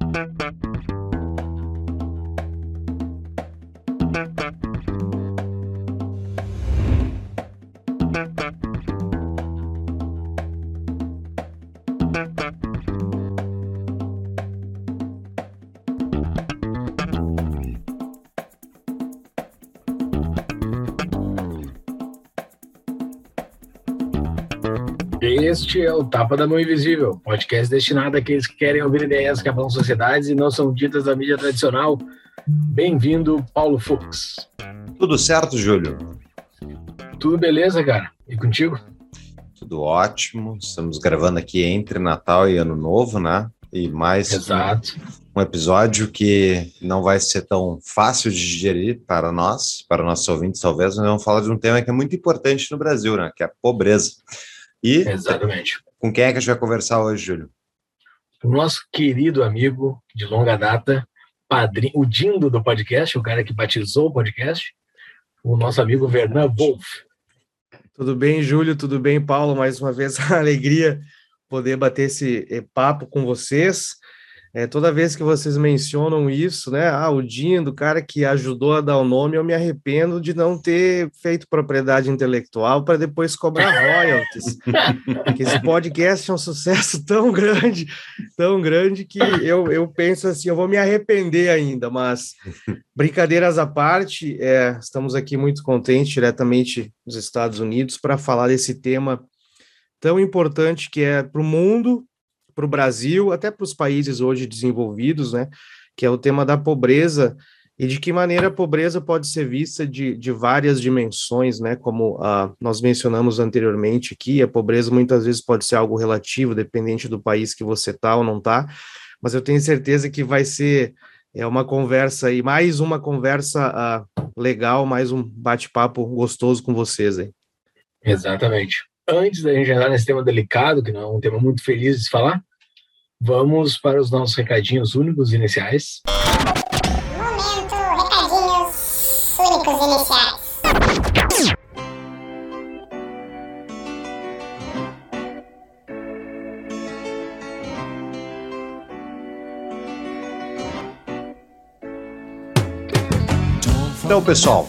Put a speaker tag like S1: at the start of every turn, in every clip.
S1: Thank you. Este é o Tapa da Mão Invisível, podcast destinado àqueles que querem ouvir ideias que abalam sociedades e não são ditas da mídia tradicional. Bem-vindo, Paulo Fux.
S2: Tudo certo, Júlio?
S1: Tudo beleza, cara? E contigo?
S2: Tudo ótimo. Estamos gravando aqui entre Natal e Ano Novo, né? E mais
S1: Exato.
S2: Um, episódio que não vai ser tão fácil de digerir para nós, para nossos ouvintes, talvez, mas vamos falar de um tema que é muito importante no Brasil, né? Que é a pobreza.
S1: E Exatamente.
S2: com quem é que a gente vai conversar hoje, Júlio?
S1: O nosso querido amigo de longa data, padrinho, o Dindo do podcast, o cara que batizou o podcast, o nosso amigo Vernan Wolf.
S3: Tudo bem, Júlio? Tudo bem, Paulo? Mais uma vez, a alegria poder bater esse eh, papo com vocês. É, toda vez que vocês mencionam isso, né? Ah, o Dinho, do cara que ajudou a dar o nome, eu me arrependo de não ter feito propriedade intelectual para depois cobrar royalties. Porque esse podcast é um sucesso tão grande, tão grande, que eu, eu penso assim, eu vou me arrepender ainda, mas brincadeiras à parte, é, estamos aqui muito contentes, diretamente dos Estados Unidos, para falar desse tema tão importante que é para o mundo para o Brasil, até para os países hoje desenvolvidos, né? Que é o tema da pobreza e de que maneira a pobreza pode ser vista de, de várias dimensões, né? Como ah, nós mencionamos anteriormente aqui, a pobreza muitas vezes pode ser algo relativo, dependente do país que você está ou não está, mas eu tenho certeza que vai ser é uma conversa e mais uma conversa ah, legal, mais um bate-papo gostoso com vocês aí.
S1: Exatamente antes da gente entrar nesse tema delicado, que não é um tema muito feliz de se falar, vamos para os nossos recadinhos únicos iniciais.
S4: Momento, recadinhos únicos iniciais.
S2: Então, pessoal,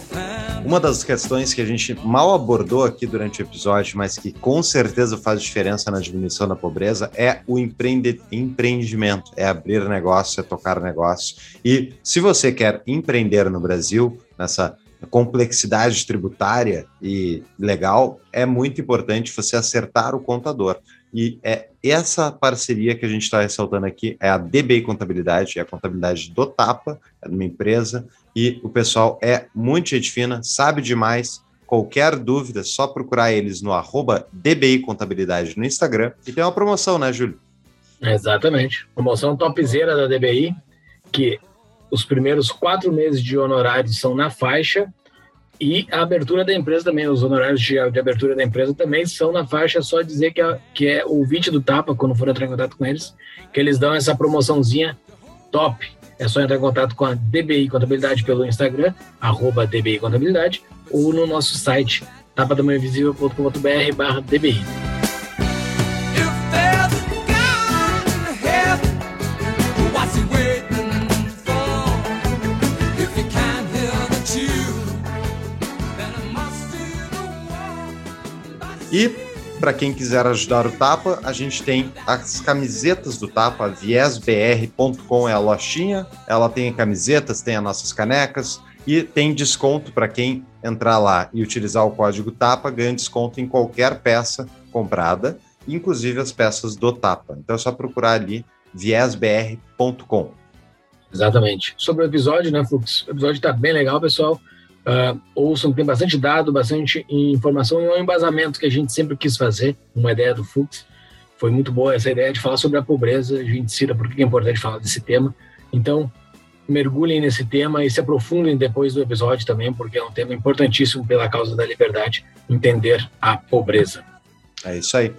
S2: uma das questões que a gente mal abordou aqui durante o episódio, mas que com certeza faz diferença na diminuição da pobreza, é o empreende empreendimento, é abrir negócio, é tocar negócio. E se você quer empreender no Brasil, nessa complexidade tributária e legal, é muito importante você acertar o contador. E é essa parceria que a gente está ressaltando aqui, é a DBI Contabilidade, é a contabilidade do Tapa, é uma empresa, e o pessoal é muito gente fina, sabe demais. Qualquer dúvida, só procurar eles no arroba DBI Contabilidade no Instagram. E tem uma promoção, né, Júlio?
S1: Exatamente. Promoção topzera da DBI, que os primeiros quatro meses de honorários são na faixa e a abertura da empresa também, os honorários de, de abertura da empresa também são na faixa, só dizer que é, que é do Tapa, quando for entrar em contato com eles, que eles dão essa promoçãozinha top. É só entrar em contato com a DBI Contabilidade pelo Instagram, arroba DBI Contabilidade, ou no nosso site, tapadamainvisível.com.br barra DBI.
S2: E para quem quiser ajudar o Tapa, a gente tem as camisetas do Tapa, viesbr.com é a lojinha. Ela tem camisetas, tem as nossas canecas e tem desconto para quem entrar lá e utilizar o código TAPA, ganha desconto em qualquer peça comprada, inclusive as peças do Tapa. Então é só procurar ali viesbr.com.
S1: Exatamente. Sobre o episódio, né, Flux? O episódio está bem legal, pessoal. Uh, ouçam, tem bastante dado, bastante informação e um embasamento que a gente sempre quis fazer, uma ideia do Fux. Foi muito boa essa ideia de falar sobre a pobreza, a gente cita por que é importante falar desse tema. Então, mergulhem nesse tema e se aprofundem depois do episódio também, porque é um tema importantíssimo pela causa da liberdade, entender a pobreza.
S2: É isso aí.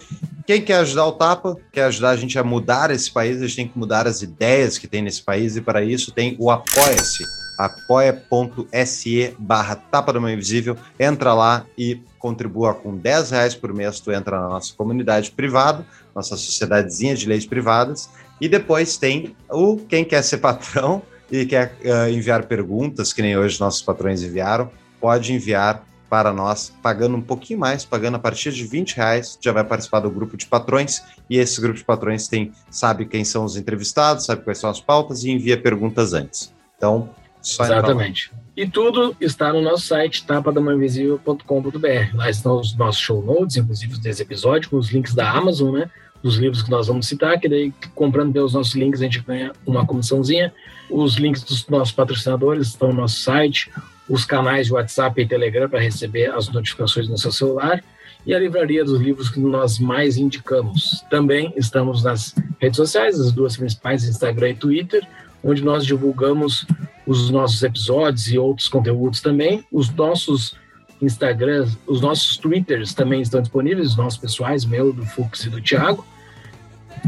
S2: Quem quer ajudar o Tapa, quer ajudar a gente a mudar esse país, a gente tem que mudar as ideias que tem nesse país e para isso tem o Apoia-se apoia.se barra Tapa do Mão Invisível, entra lá e contribua com 10 reais por mês, tu entra na nossa comunidade privada, nossa sociedadezinha de leis privadas. E depois tem o quem quer ser patrão e quer uh, enviar perguntas, que nem hoje nossos patrões enviaram, pode enviar para nós, pagando um pouquinho mais, pagando a partir de 20 reais, já vai participar do grupo de patrões, e esse grupo de patrões tem, sabe quem são os entrevistados, sabe quais são as pautas e envia perguntas antes. Então,
S1: só Exatamente. E tudo está no nosso site, tapadamainvisível.com.br. Lá estão os nossos show notes, inclusive desse episódio, com os links da Amazon, né? Dos livros que nós vamos citar, que daí, comprando pelos nossos links, a gente ganha uma comissãozinha. Os links dos nossos patrocinadores estão no nosso site, os canais de WhatsApp e Telegram para receber as notificações no seu celular e a livraria dos livros que nós mais indicamos. Também estamos nas redes sociais, as duas principais, Instagram e Twitter, onde nós divulgamos os nossos episódios e outros conteúdos também. Os nossos Instagrams, os nossos Twitters também estão disponíveis, os nossos pessoais, meu, do Fux e do Thiago.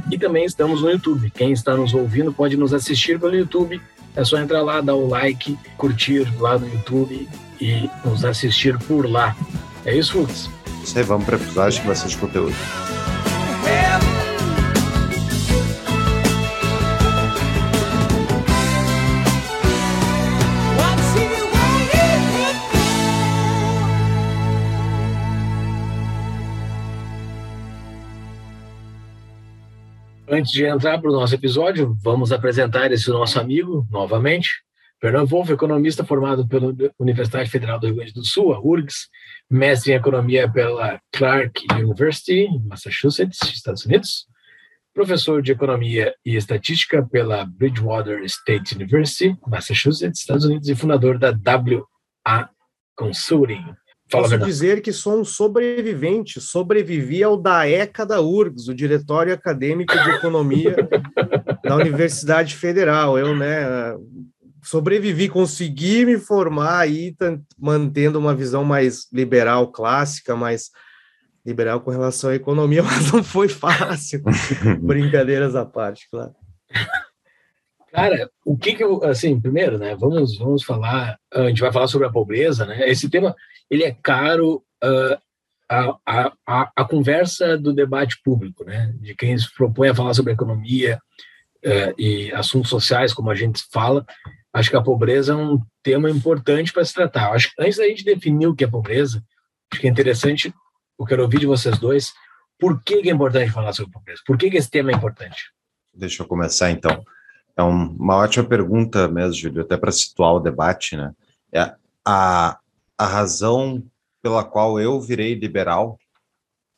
S1: E também estamos no YouTube. Quem está nos ouvindo pode nos assistir pelo YouTube. É só entrar lá, dar o like, curtir lá no YouTube e nos assistir por lá. É isso, Fux?
S2: Isso aí, vamos para o episódio de conteúdo.
S1: Antes de entrar para o nosso episódio, vamos apresentar esse nosso amigo novamente. Fernando Wolff, economista formado pela Universidade Federal do Rio Grande do Sul, a URGS, mestre em economia pela Clark University, Massachusetts, Estados Unidos, professor de economia e estatística pela Bridgewater State University, Massachusetts, Estados Unidos, e fundador da WA Consulting.
S3: Posso dizer que sou um sobrevivente, sobrevivi ao DAECA da URGS, o Diretório Acadêmico de Economia da Universidade Federal. Eu, né, sobrevivi, consegui me formar aí, mantendo uma visão mais liberal, clássica, mais liberal com relação à economia, mas não foi fácil. Brincadeiras à parte, claro.
S1: Cara, o que que eu, assim, primeiro, né, vamos, vamos falar, a gente vai falar sobre a pobreza, né, esse tema, ele é caro uh, a, a, a, a, conversa do debate público, né, de quem se propõe a falar sobre economia uh, e assuntos sociais, como a gente fala, acho que a pobreza é um tema importante para se tratar. Acho que antes da gente definir o que é pobreza, acho que é interessante, eu quero ouvir de vocês dois, por que, que é importante falar sobre pobreza? Por que, que esse tema é importante?
S2: Deixa eu começar então. É uma ótima pergunta mesmo, Júlio, até para situar o debate, né? É a, a razão pela qual eu virei liberal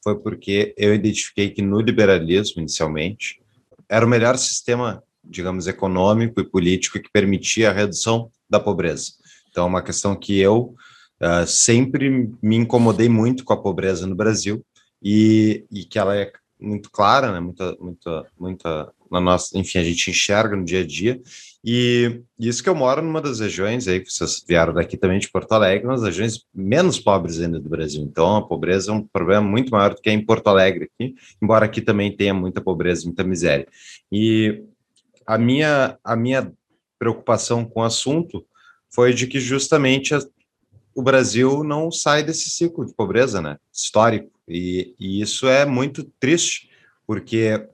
S2: foi porque eu identifiquei que no liberalismo, inicialmente, era o melhor sistema, digamos, econômico e político que permitia a redução da pobreza. Então, é uma questão que eu uh, sempre me incomodei muito com a pobreza no Brasil e, e que ela é muito clara, né? Muita, muita, muita na nossa, enfim, a gente enxerga no dia a dia. E isso que eu moro numa das regiões aí que vocês vieram daqui também de Porto Alegre, das regiões menos pobres ainda do Brasil. Então, a pobreza é um problema muito maior do que é em Porto Alegre aqui, embora aqui também tenha muita pobreza, muita miséria. E a minha a minha preocupação com o assunto foi de que justamente a, o Brasil não sai desse ciclo de pobreza, né, histórico. E, e isso é muito triste, porque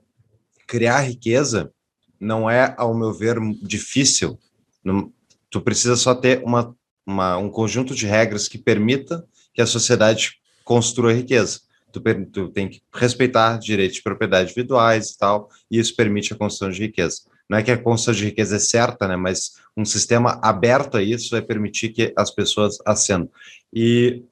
S2: criar riqueza não é, ao meu ver, difícil. Não, tu precisa só ter uma, uma, um conjunto de regras que permita que a sociedade construa riqueza. Tu, tu tem que respeitar direitos de propriedade individuais e tal, e isso permite a construção de riqueza. Não é que a construção de riqueza é certa, né, mas um sistema aberto a isso vai permitir que as pessoas ascendam. E,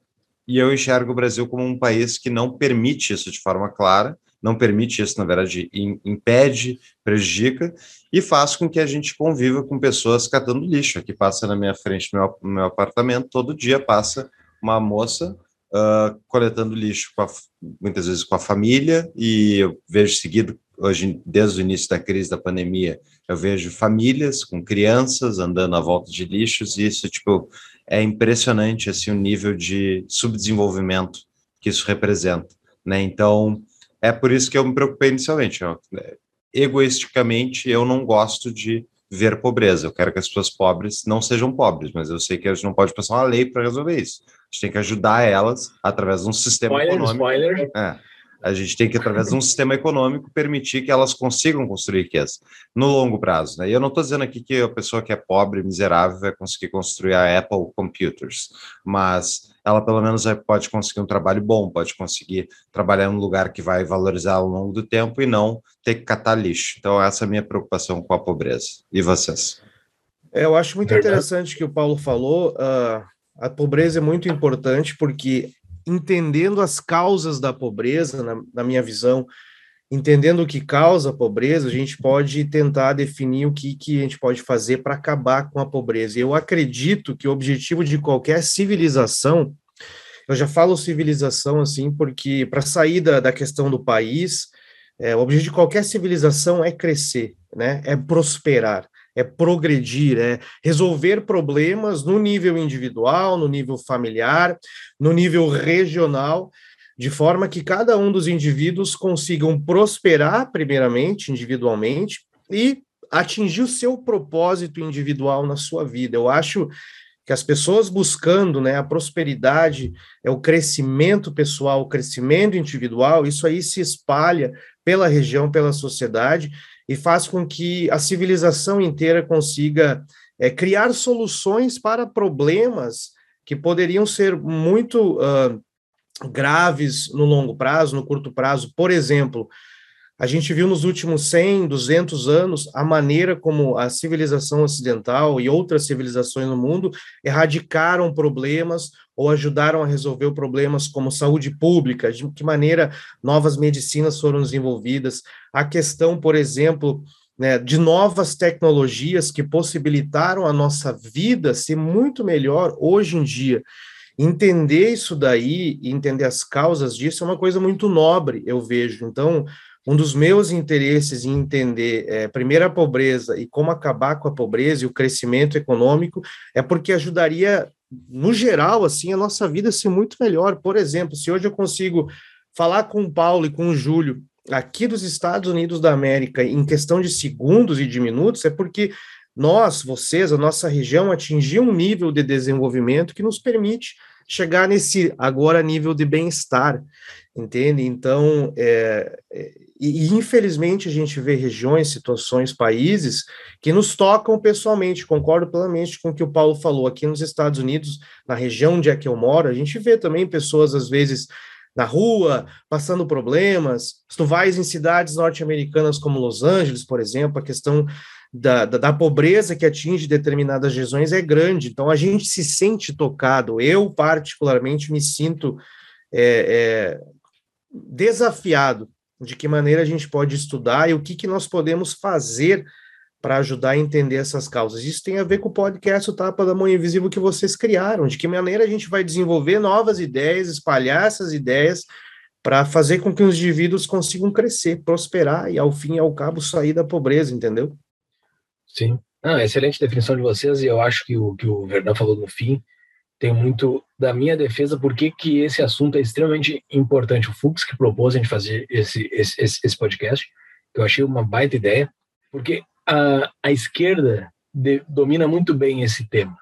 S2: e eu enxergo o Brasil como um país que não permite isso de forma clara, não permite isso, na verdade, impede, prejudica e faz com que a gente conviva com pessoas catando lixo. Aqui passa na minha frente, no meu, meu apartamento, todo dia passa uma moça uh, coletando lixo, a, muitas vezes com a família, e eu vejo seguido, hoje, desde o início da crise da pandemia, eu vejo famílias com crianças andando à volta de lixos, e isso, tipo, é impressionante, assim, o nível de subdesenvolvimento que isso representa, né? Então, é por isso que eu me preocupei inicialmente. Ó. Egoisticamente, eu não gosto de ver pobreza. Eu quero que as pessoas pobres não sejam pobres, mas eu sei que a gente não pode passar uma lei para resolver isso. A gente tem que ajudar elas através de um sistema
S1: spoiler,
S2: econômico.
S1: Spoiler.
S2: É, A gente tem que, através de um sistema econômico, permitir que elas consigam construir riqueza no longo prazo. Né? E eu não estou dizendo aqui que a pessoa que é pobre, miserável, vai conseguir construir a Apple Computers, mas ela pelo menos pode conseguir um trabalho bom, pode conseguir trabalhar em um lugar que vai valorizar ao longo do tempo e não ter que catar lixo. Então, essa é a minha preocupação com a pobreza. E vocês?
S3: É, eu acho muito interessante que o Paulo falou. Uh, a pobreza é muito importante porque entendendo as causas da pobreza, na, na minha visão, entendendo o que causa a pobreza, a gente pode tentar definir o que, que a gente pode fazer para acabar com a pobreza. E eu acredito que o objetivo de qualquer civilização, eu já falo civilização assim, porque para sair da, da questão do país, é, o objetivo de qualquer civilização é crescer, né? é prosperar é progredir, é resolver problemas no nível individual, no nível familiar, no nível regional, de forma que cada um dos indivíduos consigam prosperar, primeiramente, individualmente, e atingir o seu propósito individual na sua vida. Eu acho que as pessoas buscando né, a prosperidade, é o crescimento pessoal, o crescimento individual, isso aí se espalha pela região, pela sociedade, e faz com que a civilização inteira consiga é, criar soluções para problemas que poderiam ser muito uh, graves no longo prazo, no curto prazo. Por exemplo, a gente viu nos últimos 100, 200 anos a maneira como a civilização ocidental e outras civilizações no mundo erradicaram problemas ou ajudaram a resolver problemas como saúde pública, de que maneira novas medicinas foram desenvolvidas, a questão, por exemplo, né, de novas tecnologias que possibilitaram a nossa vida ser muito melhor hoje em dia. Entender isso daí, entender as causas disso é uma coisa muito nobre, eu vejo. Então, um dos meus interesses em entender é, primeiro a pobreza e como acabar com a pobreza e o crescimento econômico é porque ajudaria, no geral, assim, a nossa vida a ser muito melhor. Por exemplo, se hoje eu consigo falar com o Paulo e com o Júlio aqui dos Estados Unidos da América em questão de segundos e de minutos, é porque nós, vocês, a nossa região atingiu um nível de desenvolvimento que nos permite chegar nesse agora nível de bem-estar, entende? Então, é, é, e, e, infelizmente a gente vê regiões, situações, países que nos tocam pessoalmente. Concordo plenamente com o que o Paulo falou. Aqui nos Estados Unidos, na região onde é que eu moro, a gente vê também pessoas às vezes na rua, passando problemas. Se tu vais em cidades norte-americanas como Los Angeles, por exemplo, a questão da, da, da, pobreza que atinge determinadas regiões é grande, então a gente se sente tocado. Eu, particularmente, me sinto é, é, desafiado de que maneira a gente pode estudar e o que, que nós podemos fazer para ajudar a entender essas causas. Isso tem a ver com o podcast O Tapa da Mão Invisível que vocês criaram, de que maneira a gente vai desenvolver novas ideias, espalhar essas ideias para fazer com que os indivíduos consigam crescer, prosperar e, ao fim e ao cabo, sair da pobreza, entendeu?
S1: Sim. Ah, excelente definição de vocês, e eu acho que o que o Verdão falou no fim tem muito da minha defesa, porque que esse assunto é extremamente importante. O Fux que propôs a gente fazer esse, esse, esse podcast, que eu achei uma baita ideia, porque a, a esquerda de, domina muito bem esse tema,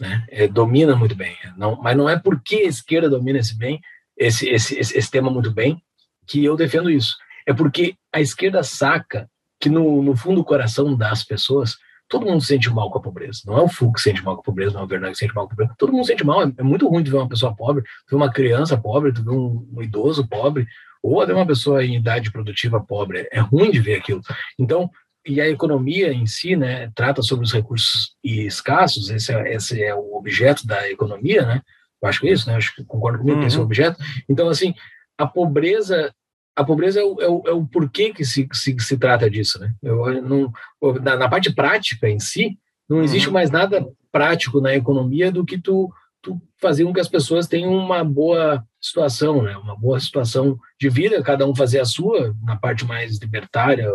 S1: né? É, domina muito bem, não, mas não é porque a esquerda domina esse bem, esse, esse, esse, esse tema muito bem, que eu defendo isso. É porque a esquerda saca que no, no fundo do coração das pessoas, todo mundo sente mal com a pobreza. Não é o Fux que sente mal com a pobreza, não é o Bernardo que sente mal com a pobreza. Todo mundo sente mal. É, é muito ruim de ver uma pessoa pobre, ver uma criança pobre, ver um, um, idoso pobre, ou até uma pessoa em idade produtiva pobre. É ruim de ver aquilo. Então, e a economia em si, né, trata sobre os recursos escassos. Esse é, esse é o objeto da economia, né? Eu acho que é isso, né? acho que concordo comigo uhum. que esse é o uhum. objeto. Então, assim, a pobreza a pobreza é o, é o, é o porquê que se, se, se, trata disso, né? Eu, não, na, na, parte prática em si, não existe uhum. mais nada prático na economia do que tu, tu fazer com que as pessoas tenham uma boa situação, né? Uma boa situação de vida, cada um fazer a sua, na parte mais libertária,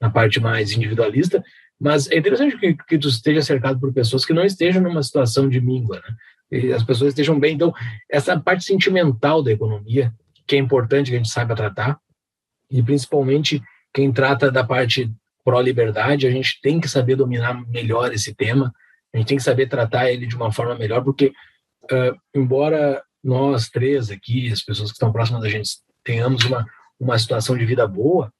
S1: na parte mais individualista, mas é interessante que, que tu esteja cercado por pessoas que não estejam numa situação de míngua, né? E as pessoas estejam bem. Então, essa parte sentimental da economia, que é importante que a gente saiba tratar, e principalmente quem trata da parte pró-liberdade, a gente tem que saber dominar melhor esse tema, a gente tem que saber tratar ele de uma forma melhor, porque, uh, embora nós três aqui, as pessoas que estão próximas da gente, tenhamos uma, uma situação de vida boa,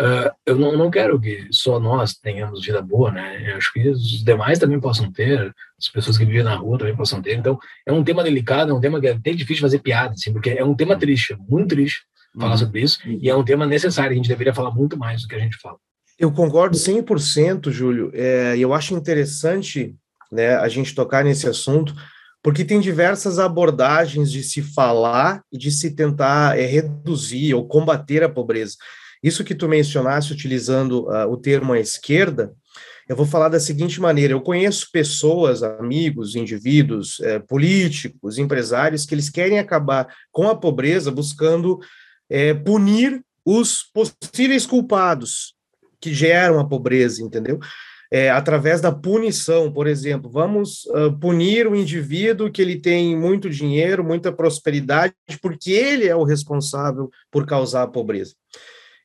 S1: uh, eu não, não quero que só nós tenhamos vida boa, né? Eu acho que os demais também possam ter, as pessoas que vivem na rua também possam ter. Então, é um tema delicado, é um tema que é até difícil fazer piada, assim, porque é um tema triste, muito triste falar uhum. sobre isso, e é um tema necessário, a gente deveria falar muito mais do que a gente fala.
S3: Eu concordo 100%, Júlio. É, eu acho interessante né, a gente tocar nesse assunto, porque tem diversas abordagens de se falar e de se tentar é, reduzir ou combater a pobreza. Isso que tu mencionaste utilizando uh, o termo à esquerda, eu vou falar da seguinte maneira: eu conheço pessoas, amigos, indivíduos, eh, políticos, empresários que eles querem acabar com a pobreza buscando eh, punir os possíveis culpados que geram a pobreza, entendeu? é, através da punição, por exemplo, vamos uh, punir o indivíduo que ele tem muito dinheiro, muita prosperidade, porque ele é o responsável por causar a pobreza.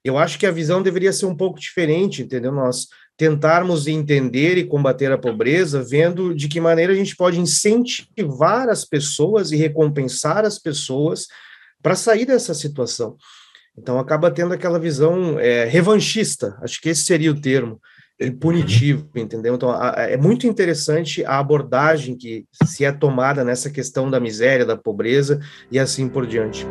S3: Eu acho que a visão deveria ser um pouco diferente, entendeu? Nós tentarmos entender e combater a pobreza, vendo de que maneira a gente pode incentivar as pessoas e recompensar as pessoas para sair dessa situação. Então acaba tendo aquela visão é, revanchista, acho que esse seria o termo, punitivo, entendeu? Então, é muito interessante a abordagem que se é tomada nessa questão da miséria, da pobreza e assim por diante.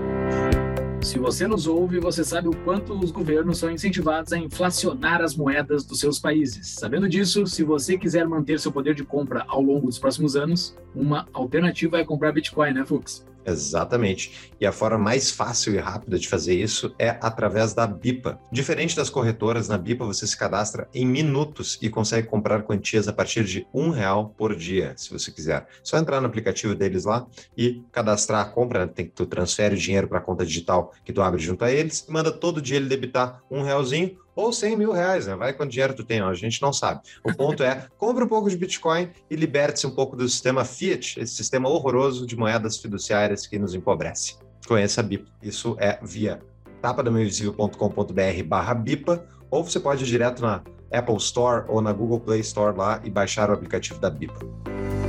S5: Se você nos ouve, você sabe o quanto os governos são incentivados a inflacionar as moedas dos seus países. Sabendo disso, se você quiser manter seu poder de compra ao longo dos próximos anos, uma alternativa é comprar Bitcoin, né, Fux?
S2: Exatamente. E a forma mais fácil e rápida de fazer isso é através da BIPA. Diferente das corretoras, na BIPA você se cadastra em minutos e consegue comprar quantias a partir de um real por dia, se você quiser. Só entrar no aplicativo deles lá e cadastrar a compra. Né? Tem que tu transfere o dinheiro para a conta digital que tu abre junto a eles e manda todo dia ele debitar um realzinho ou 100 mil reais, né? Vai quanto dinheiro tu tem, a gente não sabe. O ponto é, compre um pouco de Bitcoin e liberte-se um pouco do sistema fiat, esse sistema horroroso de moedas fiduciárias que nos empobrece. Conheça a BIPA. Isso é via tapadamainvisível.com.br barra BIPA, ou você pode ir direto na Apple Store ou na Google Play Store lá e baixar o aplicativo da BIPA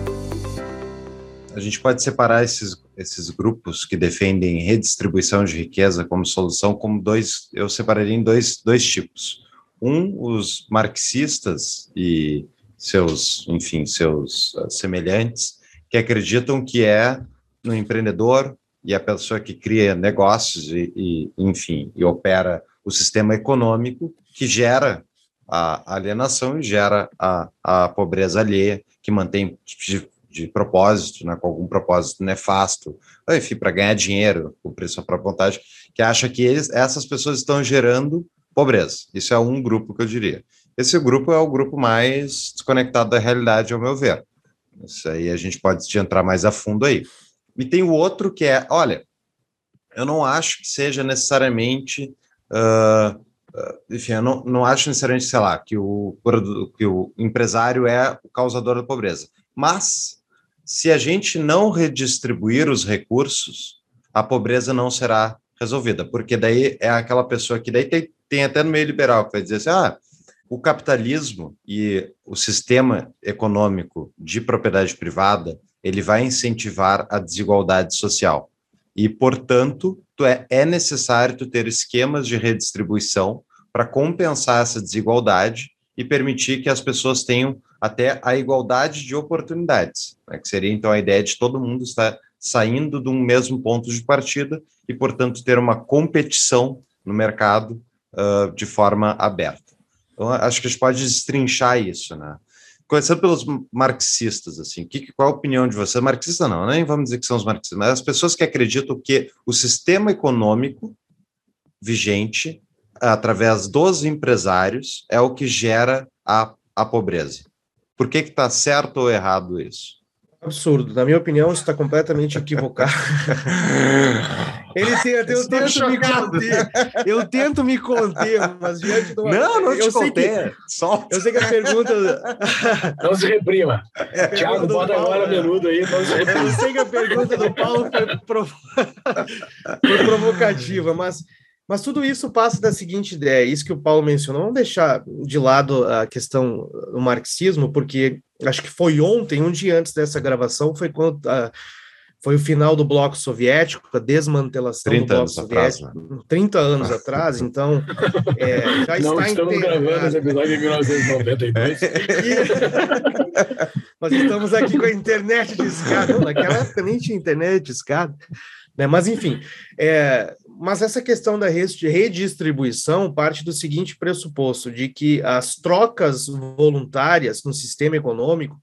S2: a gente pode separar esses, esses grupos que defendem redistribuição de riqueza como solução como dois, eu separaria em dois, dois tipos. Um, os marxistas e seus, enfim, seus uh, semelhantes, que acreditam que é no empreendedor e a pessoa que cria negócios e, e enfim, e opera o sistema econômico que gera a alienação e gera a, a pobreza alheia, que mantém de propósito, né, com algum propósito nefasto, enfim, para ganhar dinheiro, cumprir sua própria vontade, que acha que eles, essas pessoas estão gerando pobreza. Isso é um grupo que eu diria. Esse grupo é o grupo mais desconectado da realidade, ao meu ver. Isso aí a gente pode entrar mais a fundo aí. E tem o outro que é, olha, eu não acho que seja necessariamente, uh, enfim, eu não, não acho necessariamente, sei lá, que o, que o empresário é o causador da pobreza. Mas se a gente não redistribuir os recursos, a pobreza não será resolvida, porque daí é aquela pessoa que daí tem, tem até no meio liberal que vai dizer assim, ah, o capitalismo e o sistema econômico de propriedade privada, ele vai incentivar a desigualdade social. E, portanto, é, é necessário tu ter esquemas de redistribuição para compensar essa desigualdade e permitir que as pessoas tenham até a igualdade de oportunidades, né, que seria então a ideia de todo mundo estar saindo de um mesmo ponto de partida e, portanto, ter uma competição no mercado uh, de forma aberta. Então, acho que a gente pode destrinchar isso, né? Começando pelos marxistas, assim, que, qual a opinião de você? Marxista não, nem vamos dizer que são os marxistas, mas as pessoas que acreditam que o sistema econômico vigente, através dos empresários, é o que gera a, a pobreza. Por que está certo ou errado isso?
S3: Absurdo. Na minha opinião, isso está completamente equivocado. Ele tem, eu, eu tento chocado. me conter. Eu tento me conter, mas diante do.
S2: Não, não te que,
S3: Só. Eu sei que a pergunta.
S1: Não se reprima. É, Tiago, bota Paulo, agora menudo aí. Não se reprima.
S3: Eu sei que a pergunta do Paulo foi, prov... foi provocativa, mas mas tudo isso passa da seguinte ideia, isso que o Paulo mencionou, vamos deixar de lado a questão do marxismo, porque acho que foi ontem, um dia antes dessa gravação, foi quando uh, foi o final do bloco soviético, a desmantelação do bloco soviético, atrás, né? 30 anos atrás, então é, já
S1: Não
S3: está
S1: estamos gravando esse episódio em 1992.
S3: Nós estamos aqui com a internet de escada. Naquela época nem tinha internet de escada. Né? Mas, enfim, é, mas essa questão da redistribuição parte do seguinte pressuposto, de que as trocas voluntárias no sistema econômico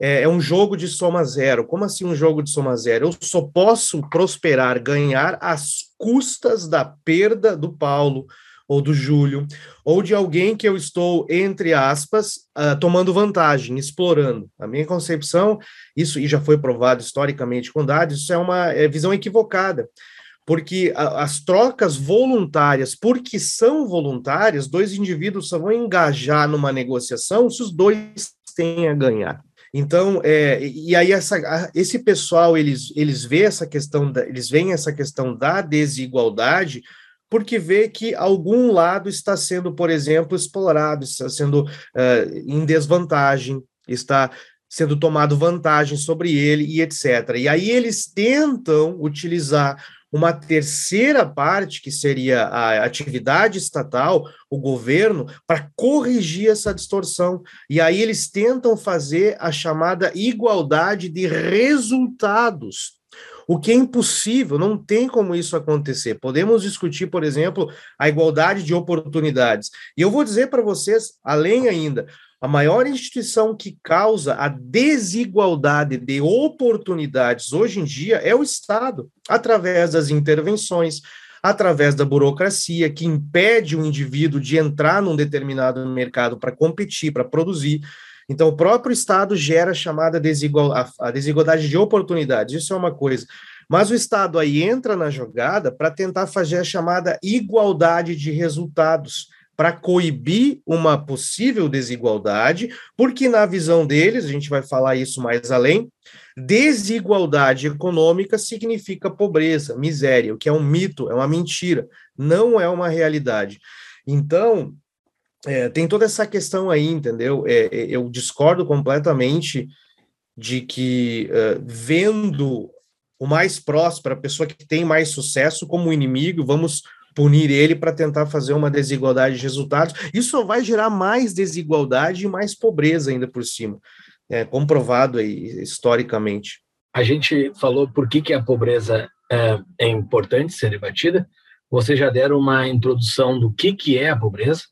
S3: é, é, um jogo de soma zero. Como assim um jogo de soma zero? Eu só posso prosperar, ganhar às custas da perda do Paulo, ou do Júlio, ou de alguém que eu estou, entre aspas, uh, tomando vantagem, explorando. A minha concepção, isso e já foi provado historicamente com dados, isso é uma é, visão equivocada, porque as trocas voluntárias, porque são voluntárias, dois indivíduos só vão engajar numa negociação se os dois têm a ganhar. Então, é, e aí essa, esse pessoal, eles, eles veem essa questão, da, eles veem essa questão da desigualdade porque vê que algum lado está sendo, por exemplo, explorado, está sendo uh, em desvantagem, está sendo tomado vantagem sobre ele e etc. E aí eles tentam utilizar uma terceira parte, que seria a atividade estatal, o governo, para corrigir essa distorção. E aí eles tentam fazer a chamada igualdade de resultados o que é impossível, não tem como isso acontecer. Podemos discutir, por exemplo, a igualdade de oportunidades. E eu vou dizer para vocês, além ainda, a maior instituição que causa a desigualdade de oportunidades hoje em dia é o Estado, através das intervenções, através da burocracia que impede o indivíduo de entrar num determinado mercado para competir, para produzir. Então, o próprio Estado gera a chamada desigual, a, desigualdade de oportunidades, isso é uma coisa. Mas o Estado aí entra na jogada para tentar fazer a chamada igualdade de resultados, para coibir uma possível desigualdade, porque na visão deles, a gente vai falar isso mais além, desigualdade econômica significa pobreza, miséria, o que é um mito, é uma mentira, não é uma realidade. Então, é, tem toda essa questão aí, entendeu? É, é eu discordo completamente de que, uh, vendo o mais próximo, a pessoa que tem mais sucesso como inimigo, vamos punir ele para tentar fazer uma desigualdade de resultados. Isso só vai gerar mais desigualdade e mais pobreza ainda por cima. É comprovado aí historicamente.
S1: A gente falou por que, que a pobreza é, é importante ser debatida. Vocês já deram uma introdução do que, que é a pobreza.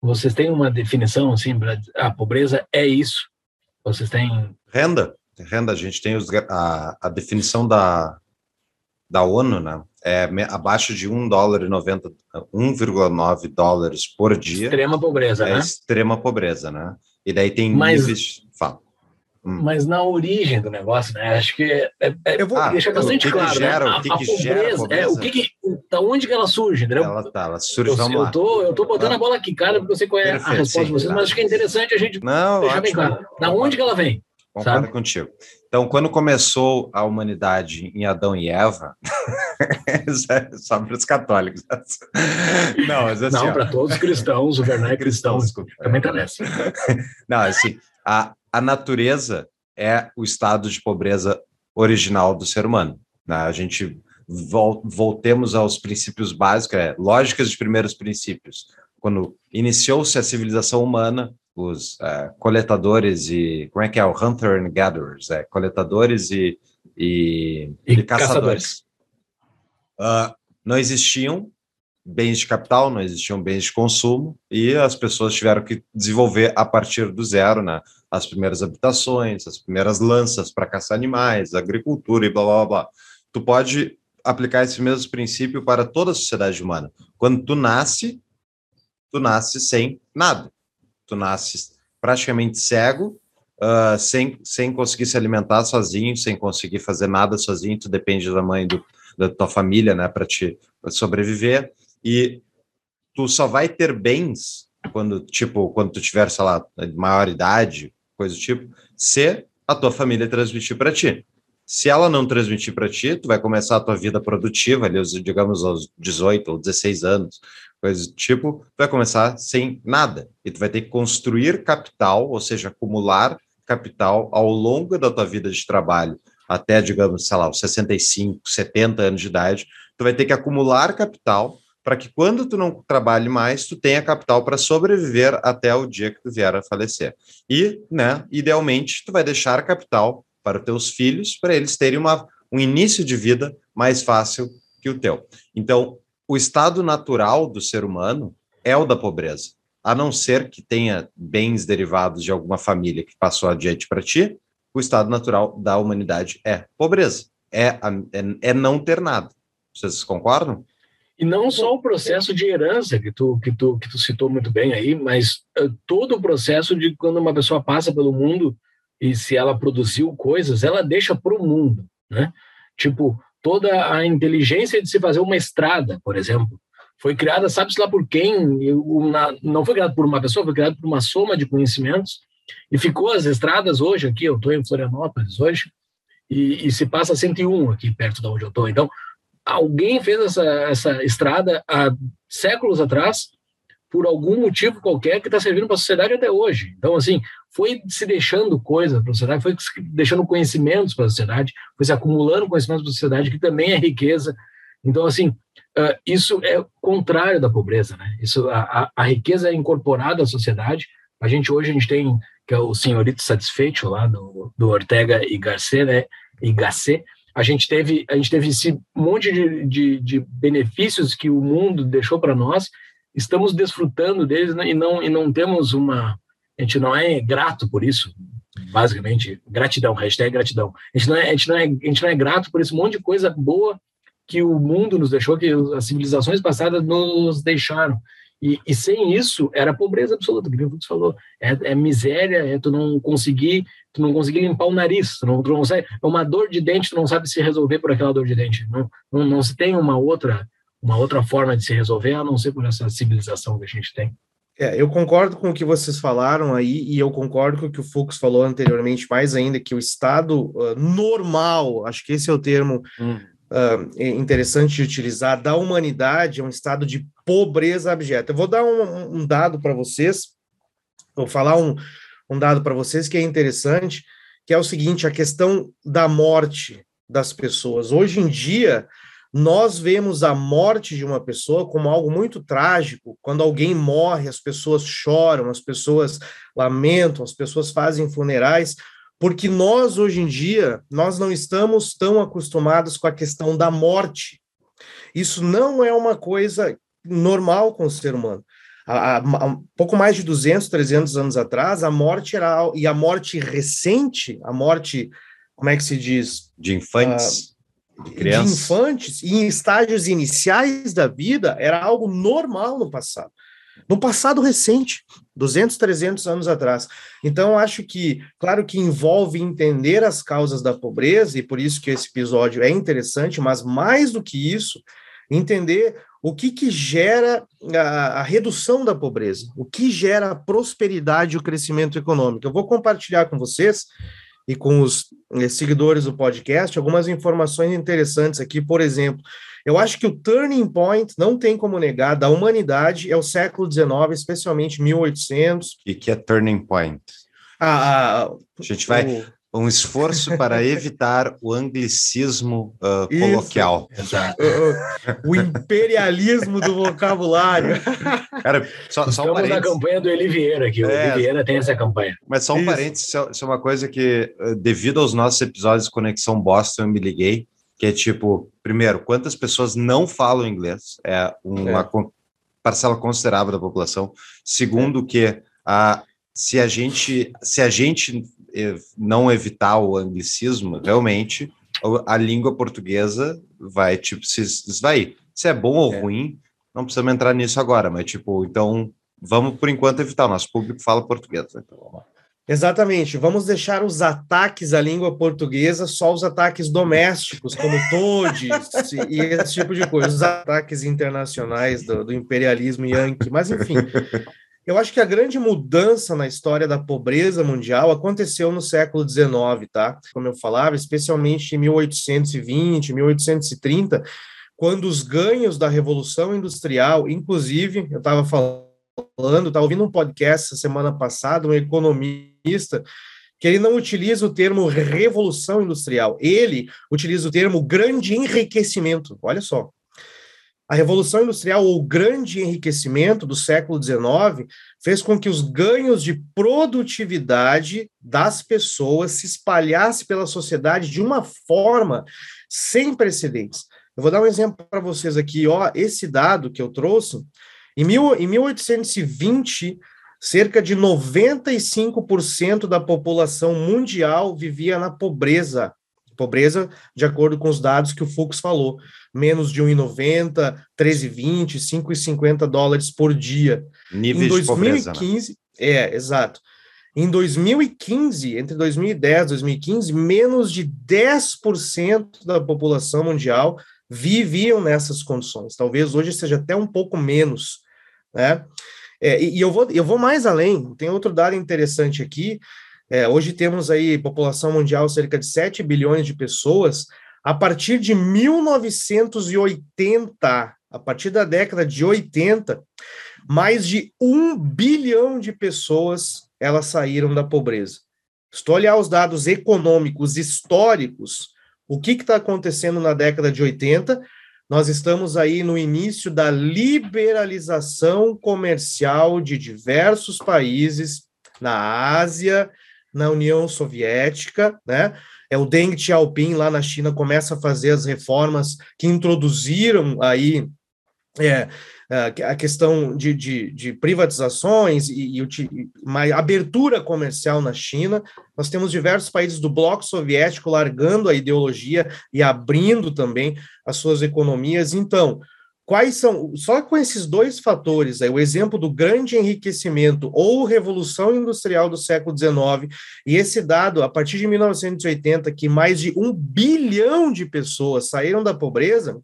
S1: Vocês têm uma definição assim para a pobreza é isso? Vocês têm
S2: renda? Renda, a gente tem os, a, a definição da, da ONU, né? É abaixo de 1 dólar e 90, 1,9 dólares por dia.
S1: Extrema pobreza,
S2: é
S1: né?
S2: Extrema pobreza, né? E daí tem
S1: Mas,
S2: níveis. Fala.
S1: Hum. Mas na origem do negócio, né? Acho que é, é, eu vou ah, deixar bastante claro.
S2: Gera,
S1: né?
S2: O que, a, que a gera
S1: pobreza, é, o que, que da onde que ela surge, entendeu?
S2: Ela tá, ela surge,
S1: eu, eu. Tô, eu tô botando a bola aqui, cara, porque eu sei qual é Perfeito, a resposta sim, de vocês, mas acho que é interessante a gente
S2: Não,
S1: deixar bem claro. Da onde que ela vem?
S2: Concordo
S1: sabe?
S2: contigo. Então, quando começou a humanidade em Adão e Eva, é só para os católicos. Não, assim,
S1: Não, para todos os cristãos, o Bernard é cristão, também tá nessa.
S2: Não, assim, a, a natureza é o estado de pobreza original do ser humano. Né? A gente vol, voltemos aos princípios básicos, é, lógicas de primeiros princípios. Quando iniciou-se a civilização humana, os é, coletadores e como é que é o hunter and gatherers, é, coletadores e, e,
S1: e, e caçadores. caçadores.
S2: Uh, não existiam bens de capital, não existiam bens de consumo e as pessoas tiveram que desenvolver a partir do zero, né? As primeiras habitações, as primeiras lanças para caçar animais, agricultura e blá blá blá. Tu pode aplicar esse mesmo princípio para toda a sociedade humana. Quando tu nasce, tu nasce sem nada. Tu nasce praticamente cego, uh, sem, sem conseguir se alimentar sozinho, sem conseguir fazer nada sozinho, tu depende da mãe do, da tua família, né, para te pra sobreviver. E tu só vai ter bens quando, tipo, quando tu tiver, sei lá, maior idade, coisa do tipo, se a tua família transmitir para ti. Se ela não transmitir para ti, tu vai começar a tua vida produtiva, ali, digamos, aos 18 ou 16 anos, coisa do tipo, tu vai começar sem nada. E tu vai ter que construir capital, ou seja, acumular capital ao longo da tua vida de trabalho, até, digamos, sei lá, os 65, 70 anos de idade, tu vai ter que acumular capital para que quando tu não trabalhe mais, tu tenha capital para sobreviver até o dia que tu vier a falecer. E, né, idealmente, tu vai deixar capital para os teus filhos, para eles terem uma, um início de vida mais fácil que o teu. Então, o estado natural do ser humano é o da pobreza, a não ser que tenha bens derivados de alguma família que passou adiante para ti, o estado natural da humanidade é pobreza, é, é, é não ter nada. Vocês concordam?
S1: E não só o processo de herança que tu, que tu, que tu citou muito bem aí, mas uh, todo o processo de quando uma pessoa passa pelo mundo e se ela produziu coisas, ela deixa para o mundo, né? Tipo, toda a inteligência de se fazer uma estrada, por exemplo, foi criada, sabe-se lá por quem, uma, não foi criada por uma pessoa, foi criada por uma soma de conhecimentos, e ficou as estradas hoje aqui, eu estou em Florianópolis hoje, e, e, se passa 101 aqui perto de onde eu estou. Então, alguém fez essa, essa estrada há séculos atrás, por algum motivo qualquer, que está servindo para a sociedade até hoje. Então, assim, foi se deixando coisa para a sociedade, foi deixando conhecimentos para a sociedade, foi se acumulando conhecimentos para a sociedade, que também é riqueza. Então, assim, uh, isso é contrário da pobreza, né? Isso, a, a, riqueza é incorporada à sociedade. A gente hoje a gente tem que é o senhorito satisfeito lá do, do Ortega e Gasset, né? E Gasset, a gente teve a gente teve esse monte de, de, de benefícios que o mundo deixou para nós estamos desfrutando deles né, e não e não temos uma a gente não é grato por isso basicamente gratidão hashtag gratidão a gente não é a gente não é a gente não é grato por esse monte de coisa boa que o mundo nos deixou que as civilizações passadas nos deixaram e, e, sem isso era pobreza absoluta, que Fux falou. É, é, miséria, é tu não conseguir, tu não conseguir limpar o nariz, tu não, tu não consegue, é uma dor de dente, tu não sabe se resolver por aquela dor de dente. Não, não, não se tem uma outra, uma outra forma de se resolver, a não ser por essa civilização que a gente tem.
S3: É, eu concordo com o que vocês falaram aí, e eu concordo com o que o Fux falou anteriormente, mais ainda, que o estado uh, normal, acho que esse é o termo hum uh, interessante de utilizar da humanidade é um estado de pobreza abjeta. Eu vou dar um, um dado para vocês, vou falar um, um dado para vocês que é interessante, que é o seguinte: a questão da morte das pessoas. Hoje em dia, nós vemos a morte de uma pessoa como algo muito trágico. Quando alguém morre, as pessoas choram, as pessoas lamentam, as pessoas fazem funerais porque nós hoje em dia nós não estamos tão acostumados com a questão da morte. Isso não é uma coisa normal com o ser humano. Há, há, pouco mais de 200, 300 anos atrás, a morte era e a morte recente, a morte, como é que se diz,
S2: de infantes,
S3: de, infantes e em estágios iniciais da vida era algo normal no passado no passado recente, 200, 300 anos atrás. Então, acho que, claro que envolve entender as causas da pobreza, e por isso que esse episódio é interessante, mas mais do que isso, entender o que, que gera a, a redução da pobreza, o que gera a prosperidade e o crescimento econômico. Eu vou compartilhar com vocês e com os eh, seguidores do podcast algumas informações interessantes aqui, por exemplo, eu acho que o turning point, não tem como negar, da humanidade é o século XIX, especialmente 1800.
S2: E que é turning point?
S3: Ah,
S2: a gente vai... O... Um esforço para evitar o anglicismo uh, coloquial.
S3: Exato. o, o imperialismo do vocabulário.
S1: Cara, só, só Estamos um na campanha do Elivieira aqui. O é, tem essa campanha.
S2: Mas só um isso. parênteses, isso é uma coisa que, devido aos nossos episódios de Conexão Boston, eu me liguei que é tipo, primeiro, quantas pessoas não falam inglês? É uma é. parcela considerável da população. Segundo, é. que a, se a gente se a gente não evitar o anglicismo, realmente a língua portuguesa vai tipo se esvair. Se é bom ou é. ruim, não precisamos entrar nisso agora, mas tipo, então vamos por enquanto evitar. O nosso público fala português, então vamos lá.
S3: Exatamente. Vamos deixar os ataques à língua portuguesa só os ataques domésticos, como todes e esse tipo de coisa, os ataques internacionais do, do imperialismo yankee. Mas, enfim, eu acho que a grande mudança na história da pobreza mundial aconteceu no século XIX, tá? Como eu falava, especialmente em 1820, 1830, quando os ganhos da Revolução Industrial, inclusive, eu estava falando, estava ouvindo um podcast semana passada, um economista que ele não utiliza o termo revolução industrial, ele utiliza o termo grande enriquecimento. Olha só. A Revolução Industrial, ou grande enriquecimento do século XIX, fez com que os ganhos de produtividade das pessoas se espalhassem pela sociedade de uma forma sem precedentes. Eu vou dar um exemplo para vocês aqui. Ó, esse dado que eu trouxe, em, mil, em 1820, cerca de 95% da população mundial vivia na pobreza. Pobreza, de acordo com os dados que o Fux falou, menos de 1,90, 13,20, 5,50 dólares por dia.
S2: Nível em 2015, de pobreza, né?
S3: é, exato. Em 2015, entre 2010 e 2015, menos de 10% da população mundial viviam nessas condições. Talvez hoje seja até um pouco menos, né? É, e, e eu, vou, eu vou mais além, tem outro dado interessante aqui, é, hoje temos aí população mundial cerca de 7 bilhões de pessoas. A partir de 1980, a partir da década de 80, mais de um bilhão de pessoas elas saíram da pobreza. Estou olhar os dados econômicos históricos, o que está acontecendo na década de 80? Nós estamos aí no início da liberalização comercial de diversos países na Ásia, na União Soviética, né? É o Deng Xiaoping lá na China começa a fazer as reformas que introduziram aí é, a questão de, de, de privatizações e, e, uma abertura comercial na China. Nós temos diversos países do bloco soviético largando a ideologia e abrindo também as suas economias. Então, quais são, só com esses dois fatores, aí, o exemplo do grande enriquecimento ou revolução industrial do século XIX, e esse dado, a partir de 1980, que mais de um bilhão de pessoas saíram da pobreza,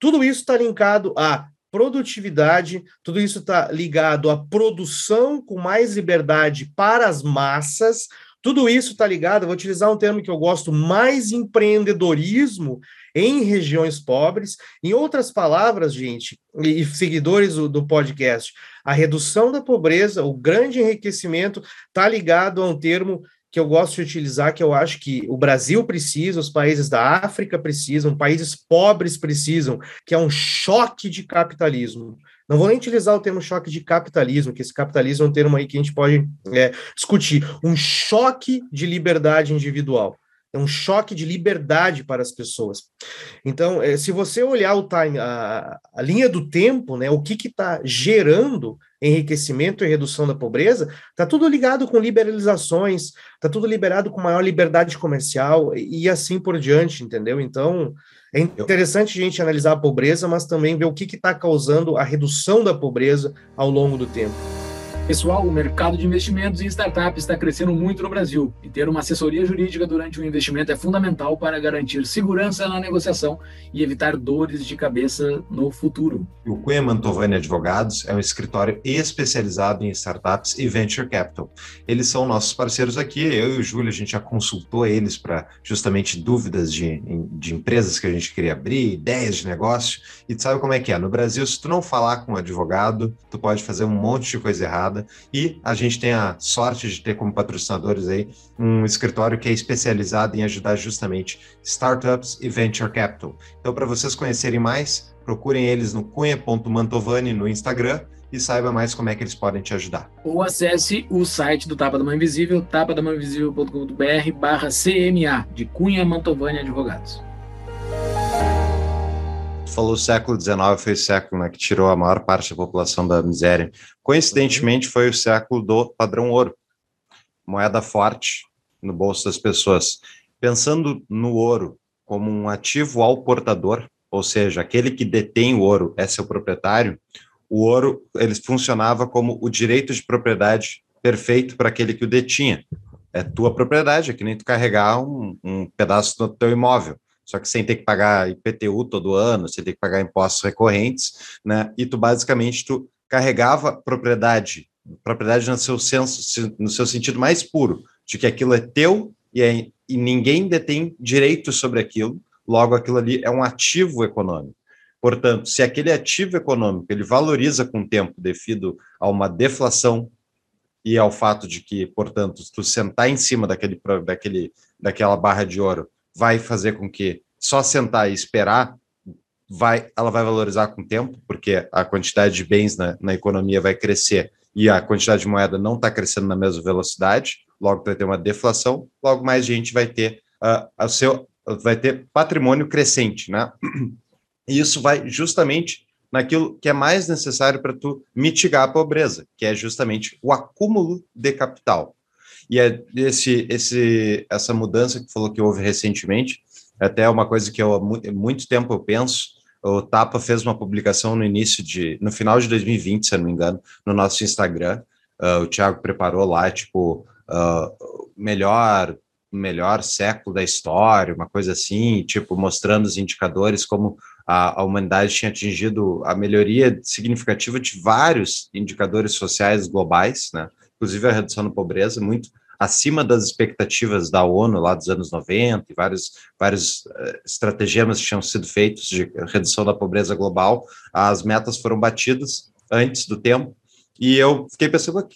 S3: tudo isso está linkado a produtividade, tudo isso está ligado à produção com mais liberdade para as massas, tudo isso está ligado, vou utilizar um termo que eu gosto, mais empreendedorismo em regiões pobres. Em outras palavras, gente, e seguidores do, do podcast, a redução da pobreza, o grande enriquecimento está ligado a um termo que eu gosto de utilizar, que eu acho que o Brasil precisa, os países da África precisam, países pobres precisam, que é um choque de capitalismo. Não vou nem utilizar o termo choque de capitalismo, que esse capitalismo é um termo aí que a gente pode é, discutir. Um choque de liberdade individual. É um choque de liberdade para as pessoas. Então, é, se você olhar o time, a, a linha do tempo, né, o que está gerando enriquecimento e redução da pobreza, está tudo ligado com liberalizações, está tudo liberado com maior liberdade comercial e, e assim por diante, entendeu? Então, é interessante a gente analisar a pobreza, mas também ver o que está causando a redução da pobreza ao longo do tempo.
S5: Pessoal, o mercado de investimentos em startups está crescendo muito no Brasil e ter uma assessoria jurídica durante o investimento é fundamental para garantir segurança na negociação e evitar dores de cabeça no futuro.
S2: O Cunha Mantovani Advogados é um escritório especializado em startups e venture capital. Eles são nossos parceiros aqui, eu e o Júlio, a gente já consultou eles para justamente dúvidas de, de empresas que a gente queria abrir, ideias de negócio, e tu sabe como é que é. No Brasil, se tu não falar com um advogado, tu pode fazer um monte de coisa errada e a gente tem a sorte de ter como patrocinadores aí um escritório que é especializado em ajudar justamente startups e venture capital. Então, para vocês conhecerem mais, procurem eles no cunha.mantovani no Instagram e saiba mais como é que eles podem te ajudar.
S5: Ou acesse o site do Tapa da Mãe Invisível, tapadamãeinvisível.com.br barra CMA, de Cunha Mantovani Advogados
S2: falou século XIX foi o século né, que tirou a maior parte da população da miséria. Coincidentemente, foi o século do padrão ouro, moeda forte no bolso das pessoas. Pensando no ouro como um ativo ao portador, ou seja, aquele que detém o ouro é seu proprietário, o ouro ele funcionava como o direito de propriedade perfeito para aquele que o detinha. É tua propriedade, é que nem tu carregar um, um pedaço do teu imóvel só que sem ter que pagar IPTU todo ano, sem ter que pagar impostos recorrentes, né? E tu basicamente tu carregava propriedade, propriedade no seu senso, no seu sentido mais puro, de que aquilo é teu e, é, e ninguém detém direito sobre aquilo, logo aquilo ali é um ativo econômico. Portanto, se aquele ativo econômico ele valoriza com o tempo devido a uma deflação e ao fato de que, portanto, tu sentar em cima daquele, daquele, daquela barra de ouro vai fazer com que só sentar e esperar vai, ela vai valorizar com o tempo, porque a quantidade de bens na, na economia vai crescer e a quantidade de moeda não está crescendo na mesma velocidade, logo vai ter uma deflação, logo mais gente vai ter uh, seu vai ter patrimônio crescente, né? E isso vai justamente naquilo que é mais necessário para tu mitigar a pobreza, que é justamente o acúmulo de capital. E é esse, esse, essa mudança que falou que houve recentemente, é até uma coisa que eu há muito tempo eu penso, o Tapa fez uma publicação no início de, no final de 2020, se não me engano, no nosso Instagram. Uh, o Thiago preparou lá, tipo, uh, melhor melhor século da história, uma coisa assim, tipo, mostrando os indicadores como a, a, humanidade tinha atingido a melhoria significativa de vários indicadores sociais globais, né? inclusive a redução da pobreza, muito acima das expectativas da ONU lá dos anos 90, e vários, vários uh, estratagemas que tinham sido feitos de redução da pobreza global, as metas foram batidas antes do tempo, e eu fiquei pensando,